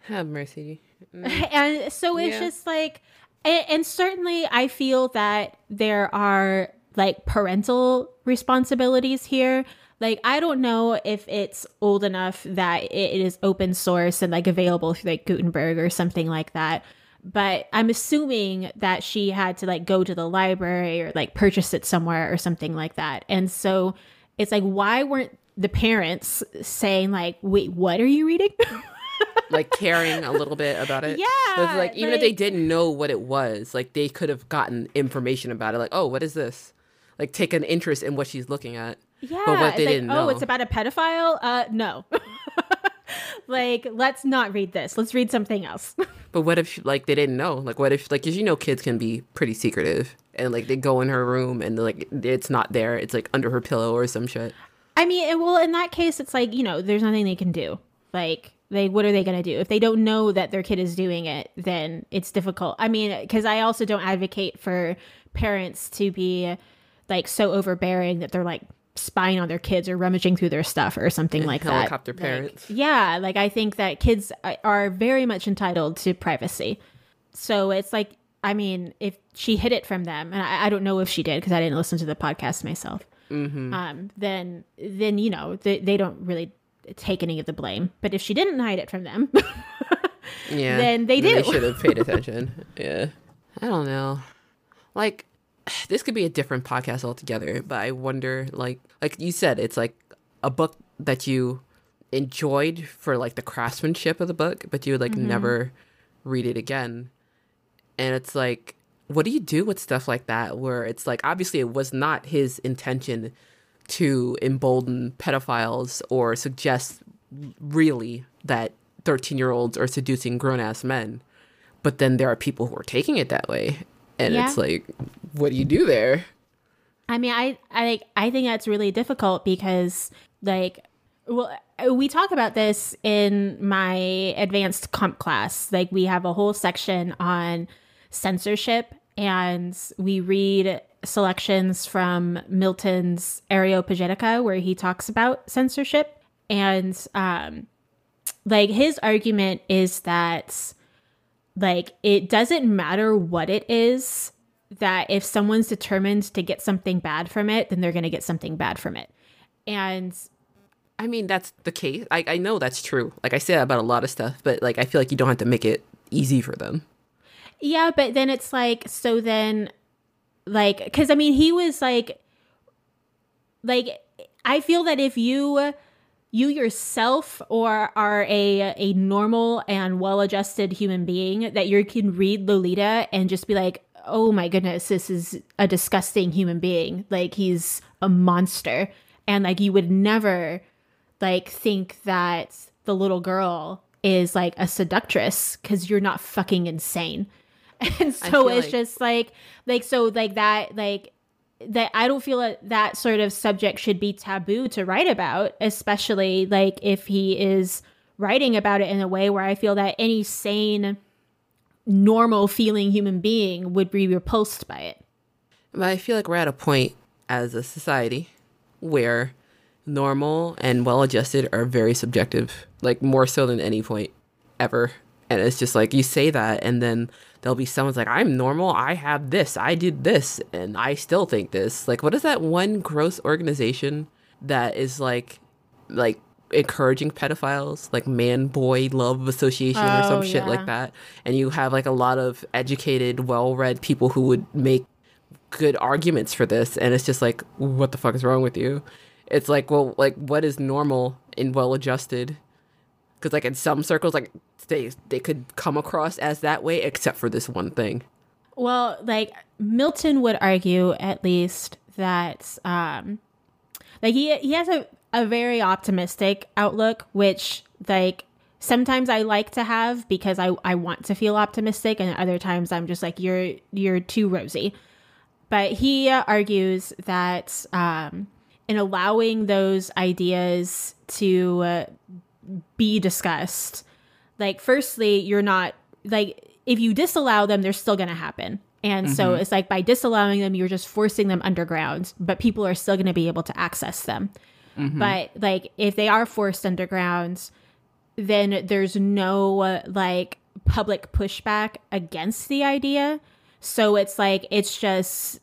have mercy mm. and so it's yeah. just like and, and certainly i feel that there are like parental responsibilities here like i don't know if it's old enough that it is open source and like available through like gutenberg or something like that but I'm assuming that she had to like go to the library or like purchase it somewhere or something like that. And so it's like, why weren't the parents saying like, wait, what are you reading? like caring a little bit about it. Yeah. Like even like, if they didn't know what it was, like they could have gotten information about it. Like, oh, what is this? Like take an interest in what she's looking at. Yeah. But what they didn't like, know. Oh, it's about a pedophile? Uh no. like let's not read this let's read something else but what if like they didn't know like what if like because you know kids can be pretty secretive and like they go in her room and like it's not there it's like under her pillow or some shit i mean well in that case it's like you know there's nothing they can do like they what are they going to do if they don't know that their kid is doing it then it's difficult i mean because i also don't advocate for parents to be like so overbearing that they're like spying on their kids or rummaging through their stuff or something like helicopter that. Helicopter parents. Like, yeah, like I think that kids are very much entitled to privacy. So it's like, I mean, if she hid it from them, and I, I don't know if she did because I didn't listen to the podcast myself. Mm-hmm. Um, then, then you know, they, they don't really take any of the blame. But if she didn't hide it from them, yeah, then they do. They should have paid attention. yeah, I don't know. Like this could be a different podcast altogether, but I wonder like like you said, it's like a book that you enjoyed for like the craftsmanship of the book, but you would like mm-hmm. never read it again. And it's like what do you do with stuff like that where it's like obviously it was not his intention to embolden pedophiles or suggest really that 13 year olds are seducing grown ass men. But then there are people who are taking it that way and yeah. it's like what do you do there? I mean i i i think that's really difficult because like well we talk about this in my advanced comp class. Like we have a whole section on censorship and we read selections from milton's areopagitica where he talks about censorship. And um like his argument is that like it doesn't matter what it is that if someone's determined to get something bad from it then they're going to get something bad from it. And i mean that's the case. I, I know that's true. Like i say that about a lot of stuff but like i feel like you don't have to make it easy for them. Yeah but then it's like so then like because i mean he was like like i feel that if you you yourself or are a a normal and well-adjusted human being that you can read Lolita and just be like, "Oh my goodness, this is a disgusting human being. Like he's a monster." And like you would never like think that the little girl is like a seductress cuz you're not fucking insane. And so it's like- just like like so like that like that I don't feel that that sort of subject should be taboo to write about, especially like if he is writing about it in a way where I feel that any sane, normal feeling human being would be repulsed by it. But I feel like we're at a point as a society where normal and well adjusted are very subjective, like more so than any point ever. And it's just like you say that, and then there'll be someone's like, I'm normal. I have this. I did this. And I still think this. Like, what is that one gross organization that is like, like, encouraging pedophiles like man boy love association oh, or some oh, shit yeah. like that and you have like a lot of educated well-read people who would make good arguments for this and it's just like what the fuck is wrong with you it's like well like what is normal and well adjusted because like in some circles like they they could come across as that way except for this one thing. Well like milton would argue at least that um like he he has a, a very optimistic outlook which like sometimes i like to have because i i want to feel optimistic and other times i'm just like you're you're too rosy. But he uh, argues that um in allowing those ideas to uh, be discussed. Like firstly you're not like if you disallow them they're still going to happen. And mm-hmm. so it's like by disallowing them you're just forcing them underground but people are still going to be able to access them. Mm-hmm. but like if they are forced underground then there's no uh, like public pushback against the idea. So it's like it's just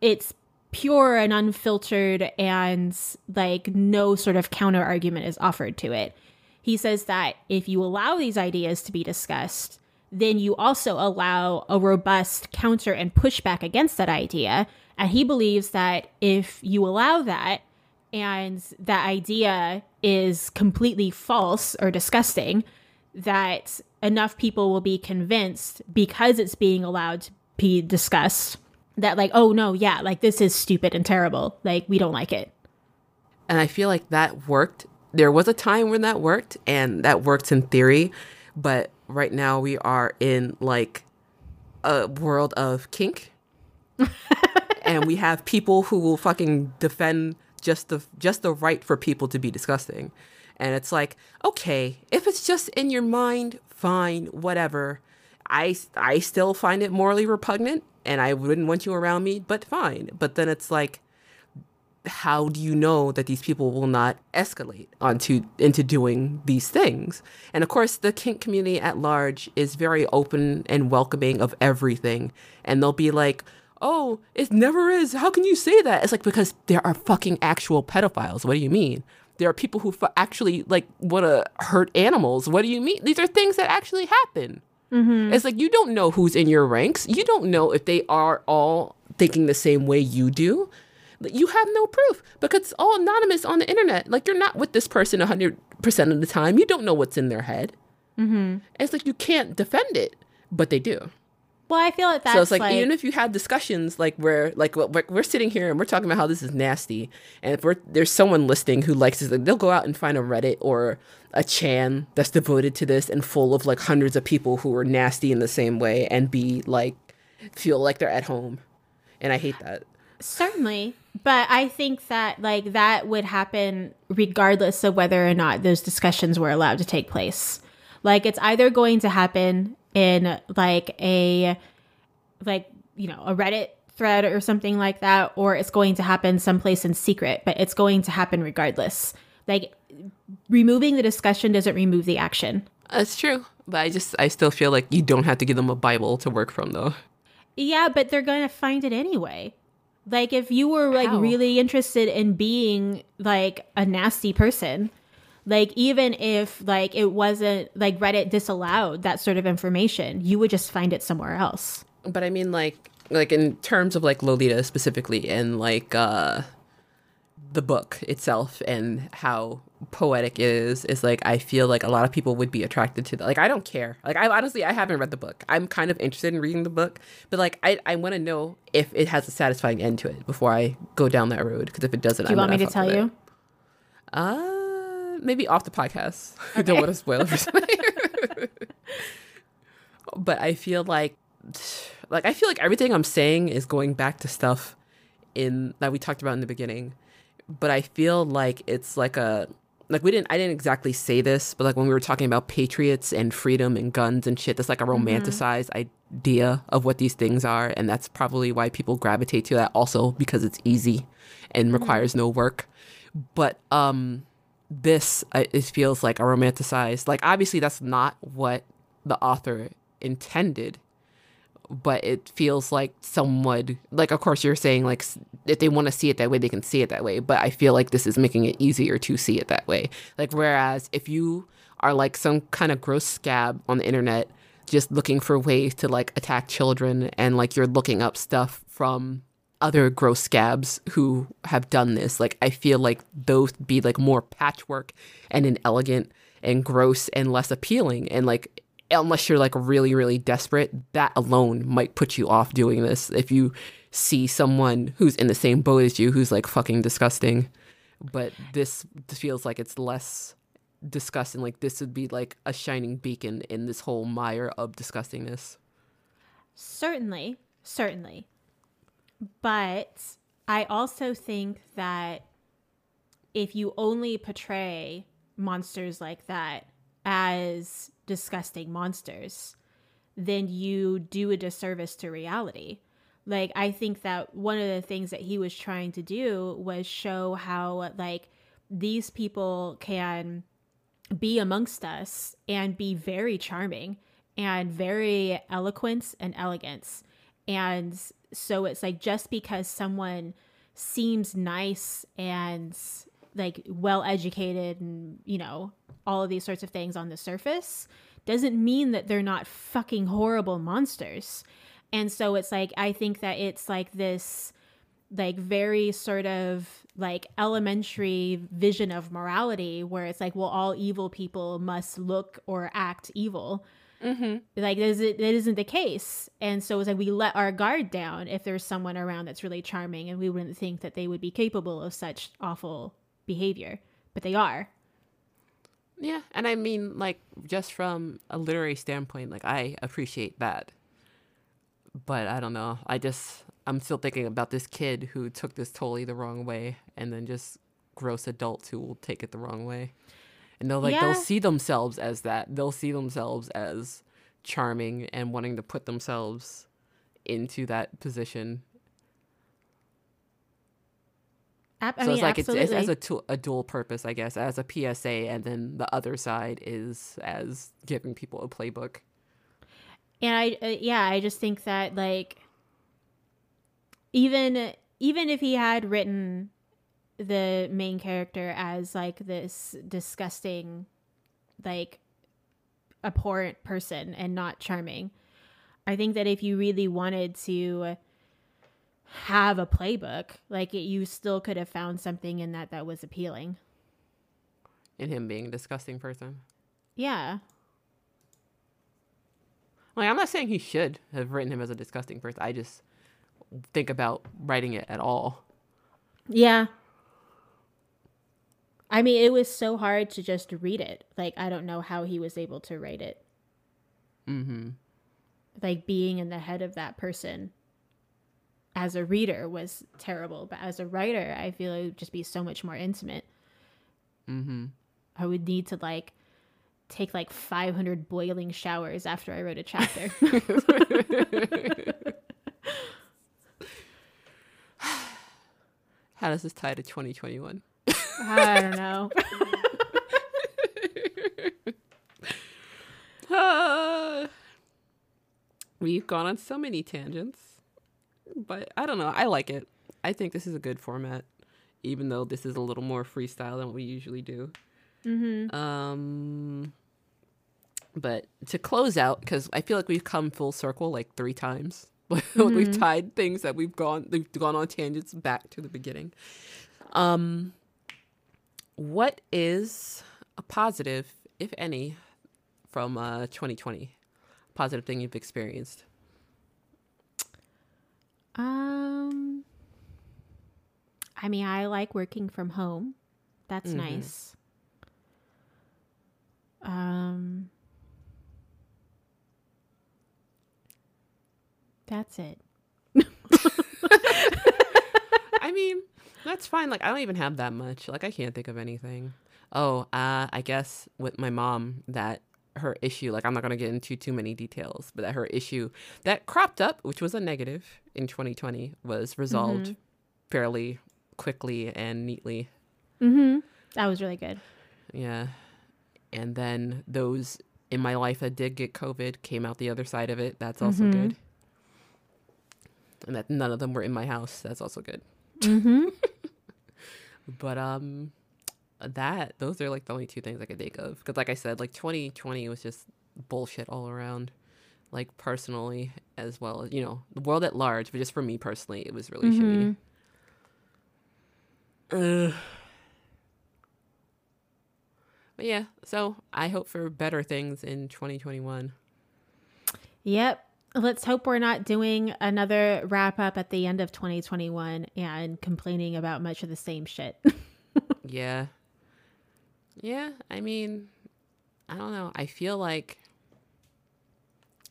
it's pure and unfiltered and like no sort of counter argument is offered to it he says that if you allow these ideas to be discussed, then you also allow a robust counter and pushback against that idea. And he believes that if you allow that and that idea is completely false or disgusting, that enough people will be convinced because it's being allowed to be discussed that like oh no yeah like this is stupid and terrible like we don't like it and i feel like that worked there was a time when that worked and that works in theory but right now we are in like a world of kink. And we have people who will fucking defend just the just the right for people to be disgusting. And it's like okay if it's just in your mind fine whatever. I i still find it morally repugnant and i wouldn't want you around me but fine. But then it's like how do you know that these people will not escalate onto into doing these things? And of course, the kink community at large is very open and welcoming of everything, and they'll be like, "Oh, it never is. How can you say that?" It's like because there are fucking actual pedophiles. What do you mean? There are people who actually like want to hurt animals. What do you mean? These are things that actually happen. Mm-hmm. It's like you don't know who's in your ranks. You don't know if they are all thinking the same way you do you have no proof because it's all anonymous on the internet. Like you're not with this person 100% of the time. You don't know what's in their head. Mm-hmm. It's like you can't defend it, but they do. Well, I feel like that's so. It's like, like, even if you had discussions like where like we're, we're sitting here and we're talking about how this is nasty, and if there's someone listening who likes this, like, they'll go out and find a Reddit or a Chan that's devoted to this and full of like hundreds of people who are nasty in the same way and be like feel like they're at home, and I hate that. Certainly, but I think that like that would happen regardless of whether or not those discussions were allowed to take place. Like it's either going to happen in like a like you know a Reddit thread or something like that, or it's going to happen someplace in secret. But it's going to happen regardless. Like removing the discussion doesn't remove the action. That's true, but I just I still feel like you don't have to give them a Bible to work from though. Yeah, but they're going to find it anyway. Like if you were like How? really interested in being like a nasty person, like even if like it wasn't like Reddit disallowed that sort of information, you would just find it somewhere else. But I mean like like in terms of like Lolita specifically and like uh the book itself and how poetic is is like I feel like a lot of people would be attracted to that. Like I don't care. Like I honestly I haven't read the book. I'm kind of interested in reading the book, but like I I want to know if it has a satisfying end to it before I go down that road. Because if it doesn't, do you I'm want me to tell you? Uh, maybe off the podcast. Okay. I don't want to spoil it for but I feel like like I feel like everything I'm saying is going back to stuff in that we talked about in the beginning but I feel like it's like a like we didn't I didn't exactly say this, but like when we were talking about patriots and freedom and guns and shit, that's like a mm-hmm. romanticized mm-hmm. idea of what these things are, and that's probably why people gravitate to that. Also because it's easy and mm-hmm. requires no work. But um, this it feels like a romanticized. Like obviously that's not what the author intended but it feels like someone like of course you're saying like if they want to see it that way they can see it that way but i feel like this is making it easier to see it that way. Like whereas if you are like some kind of gross scab on the internet just looking for ways to like attack children and like you're looking up stuff from other gross scabs who have done this like i feel like those be like more patchwork and inelegant and gross and less appealing and like unless you're like really really desperate that alone might put you off doing this. If you see someone who's in the same boat as you who's like fucking disgusting but this feels like it's less disgusting like this would be like a shining beacon in this whole mire of disgustingness. Certainly. Certainly. But i also think that if you only portray monsters like that as disgusting monsters, then you do a disservice to reality. Like, I think that one of the things that he was trying to do was show how, like, these people can be amongst us and be very charming and very eloquent and elegant. And so it's like just because someone seems nice and like well educated and, you know, all of these sorts of things on the surface doesn't mean that they're not fucking horrible monsters. And so it's like I think that it's like this like very sort of like elementary vision of morality where it's like well all evil people must look or act evil mm-hmm. like that isn't, that isn't the case and so it's like we let our guard down if there's someone around that's really charming and we wouldn't think that they would be capable of such awful behavior but they are yeah and i mean like just from a literary standpoint like i appreciate that but i don't know i just I'm still thinking about this kid who took this totally the wrong way, and then just gross adults who will take it the wrong way, and they'll like yeah. they'll see themselves as that. They'll see themselves as charming and wanting to put themselves into that position. I so mean, it's like it's, it's, as a, a dual purpose, I guess, as a PSA, and then the other side is as giving people a playbook. And I, uh, yeah, I just think that like even even if he had written the main character as like this disgusting like abhorrent person and not charming i think that if you really wanted to have a playbook like it, you still could have found something in that that was appealing in him being a disgusting person yeah like i'm not saying he should have written him as a disgusting person i just think about writing it at all. Yeah. I mean, it was so hard to just read it. Like, I don't know how he was able to write it. Mm-hmm. Like, being in the head of that person as a reader was terrible. But as a writer, I feel it would just be so much more intimate. Mm-hmm. I would need to, like, take like 500 boiling showers after I wrote a chapter. How does this tie to 2021? I don't know. uh, we've gone on so many tangents, but I don't know. I like it. I think this is a good format, even though this is a little more freestyle than what we usually do. Mm-hmm. Um, but to close out, because I feel like we've come full circle like three times. Mm-hmm. we've tied things that we've gone we've gone on tangents back to the beginning. Um, what is a positive, if any, from uh, 2020? Positive thing you've experienced? Um, I mean, I like working from home. That's mm-hmm. nice. Um, That's it. I mean, that's fine. Like, I don't even have that much. Like, I can't think of anything. Oh, uh, I guess with my mom, that her issue, like, I'm not going to get into too many details, but that her issue that cropped up, which was a negative in 2020, was resolved mm-hmm. fairly quickly and neatly. Mm-hmm. That was really good. Yeah. And then those in my life that did get COVID came out the other side of it. That's also mm-hmm. good and that none of them were in my house. That's also good. Mm-hmm. but um, that those are like the only two things I could think of. Because like I said, like 2020 was just bullshit all around. Like personally, as well as you know, the world at large. But just for me personally, it was really mm-hmm. shitty. Ugh. But yeah, so I hope for better things in 2021. Yep let's hope we're not doing another wrap up at the end of 2021 and complaining about much of the same shit. yeah. Yeah, I mean, I don't know. I feel like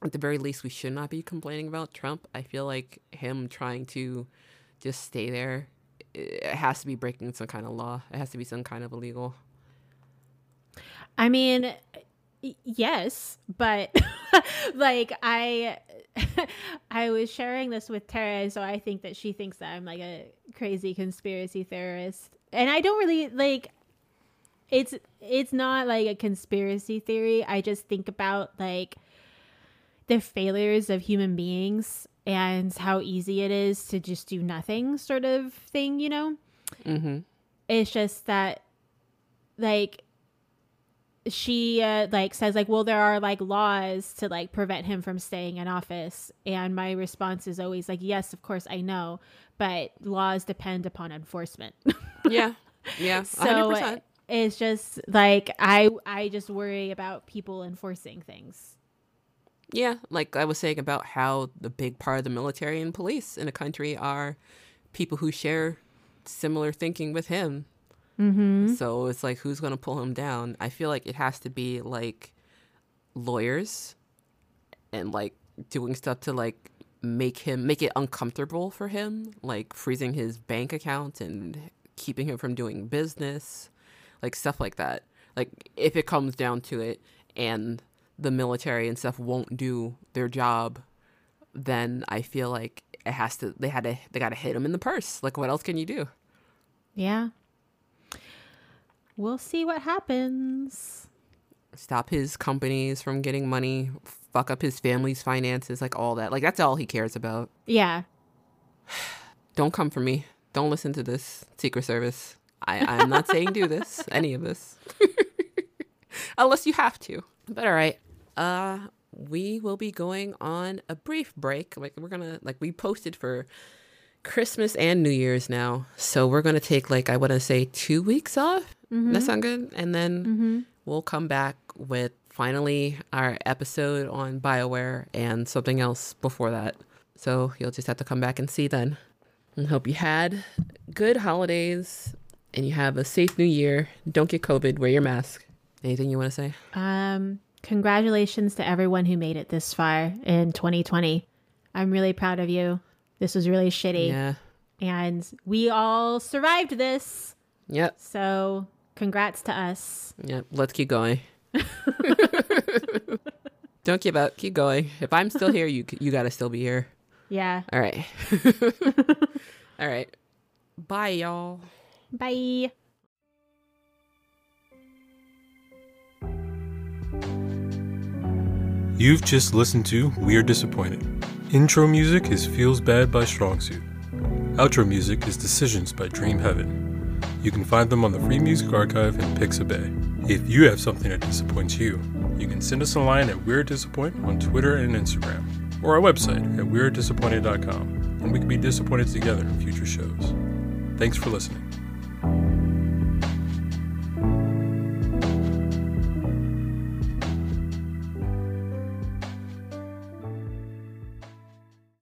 at the very least we should not be complaining about Trump. I feel like him trying to just stay there it has to be breaking some kind of law. It has to be some kind of illegal. I mean, yes, but like I I was sharing this with Tara, so I think that she thinks that I'm like a crazy conspiracy theorist. And I don't really like it's it's not like a conspiracy theory. I just think about like the failures of human beings and how easy it is to just do nothing sort of thing, you know? Mm-hmm. It's just that like she uh, like says like well there are like laws to like prevent him from staying in office and my response is always like yes of course i know but laws depend upon enforcement yeah yeah 100%. so it's just like i i just worry about people enforcing things yeah like i was saying about how the big part of the military and police in a country are people who share similar thinking with him Mm-hmm. So it's like, who's going to pull him down? I feel like it has to be like lawyers and like doing stuff to like make him make it uncomfortable for him, like freezing his bank account and keeping him from doing business, like stuff like that. Like if it comes down to it and the military and stuff won't do their job, then I feel like it has to they had to they got to hit him in the purse. Like what else can you do? Yeah we'll see what happens. Stop his companies from getting money, fuck up his family's finances, like all that. Like that's all he cares about. Yeah. Don't come for me. Don't listen to this Secret Service. I, I'm not saying do this, any of this. Unless you have to. But all right. Uh we will be going on a brief break. Like we're gonna like we posted for Christmas and New Year's now. So we're gonna take like I wanna say two weeks off Mm-hmm. That sound good? And then mm-hmm. we'll come back with finally our episode on BioWare and something else before that. So you'll just have to come back and see then. And hope you had good holidays and you have a safe new year. Don't get COVID. Wear your mask. Anything you want to say? Um, congratulations to everyone who made it this far in 2020. I'm really proud of you. This was really shitty. Yeah. And we all survived this. Yep. So Congrats to us. Yep. let's keep going. Don't give up. Keep going. If I'm still here, you you gotta still be here. Yeah. All right. All right. Bye, y'all. Bye. You've just listened to We're Disappointed. Intro music is Feels Bad by Strong Suit. Outro music is Decisions by Dream Heaven. You can find them on the Free Music Archive in Pixabay. If you have something that disappoints you, you can send us a line at We're Disappoint on Twitter and Instagram, or our website at We'reDisappointed.com, and we can be disappointed together in future shows. Thanks for listening.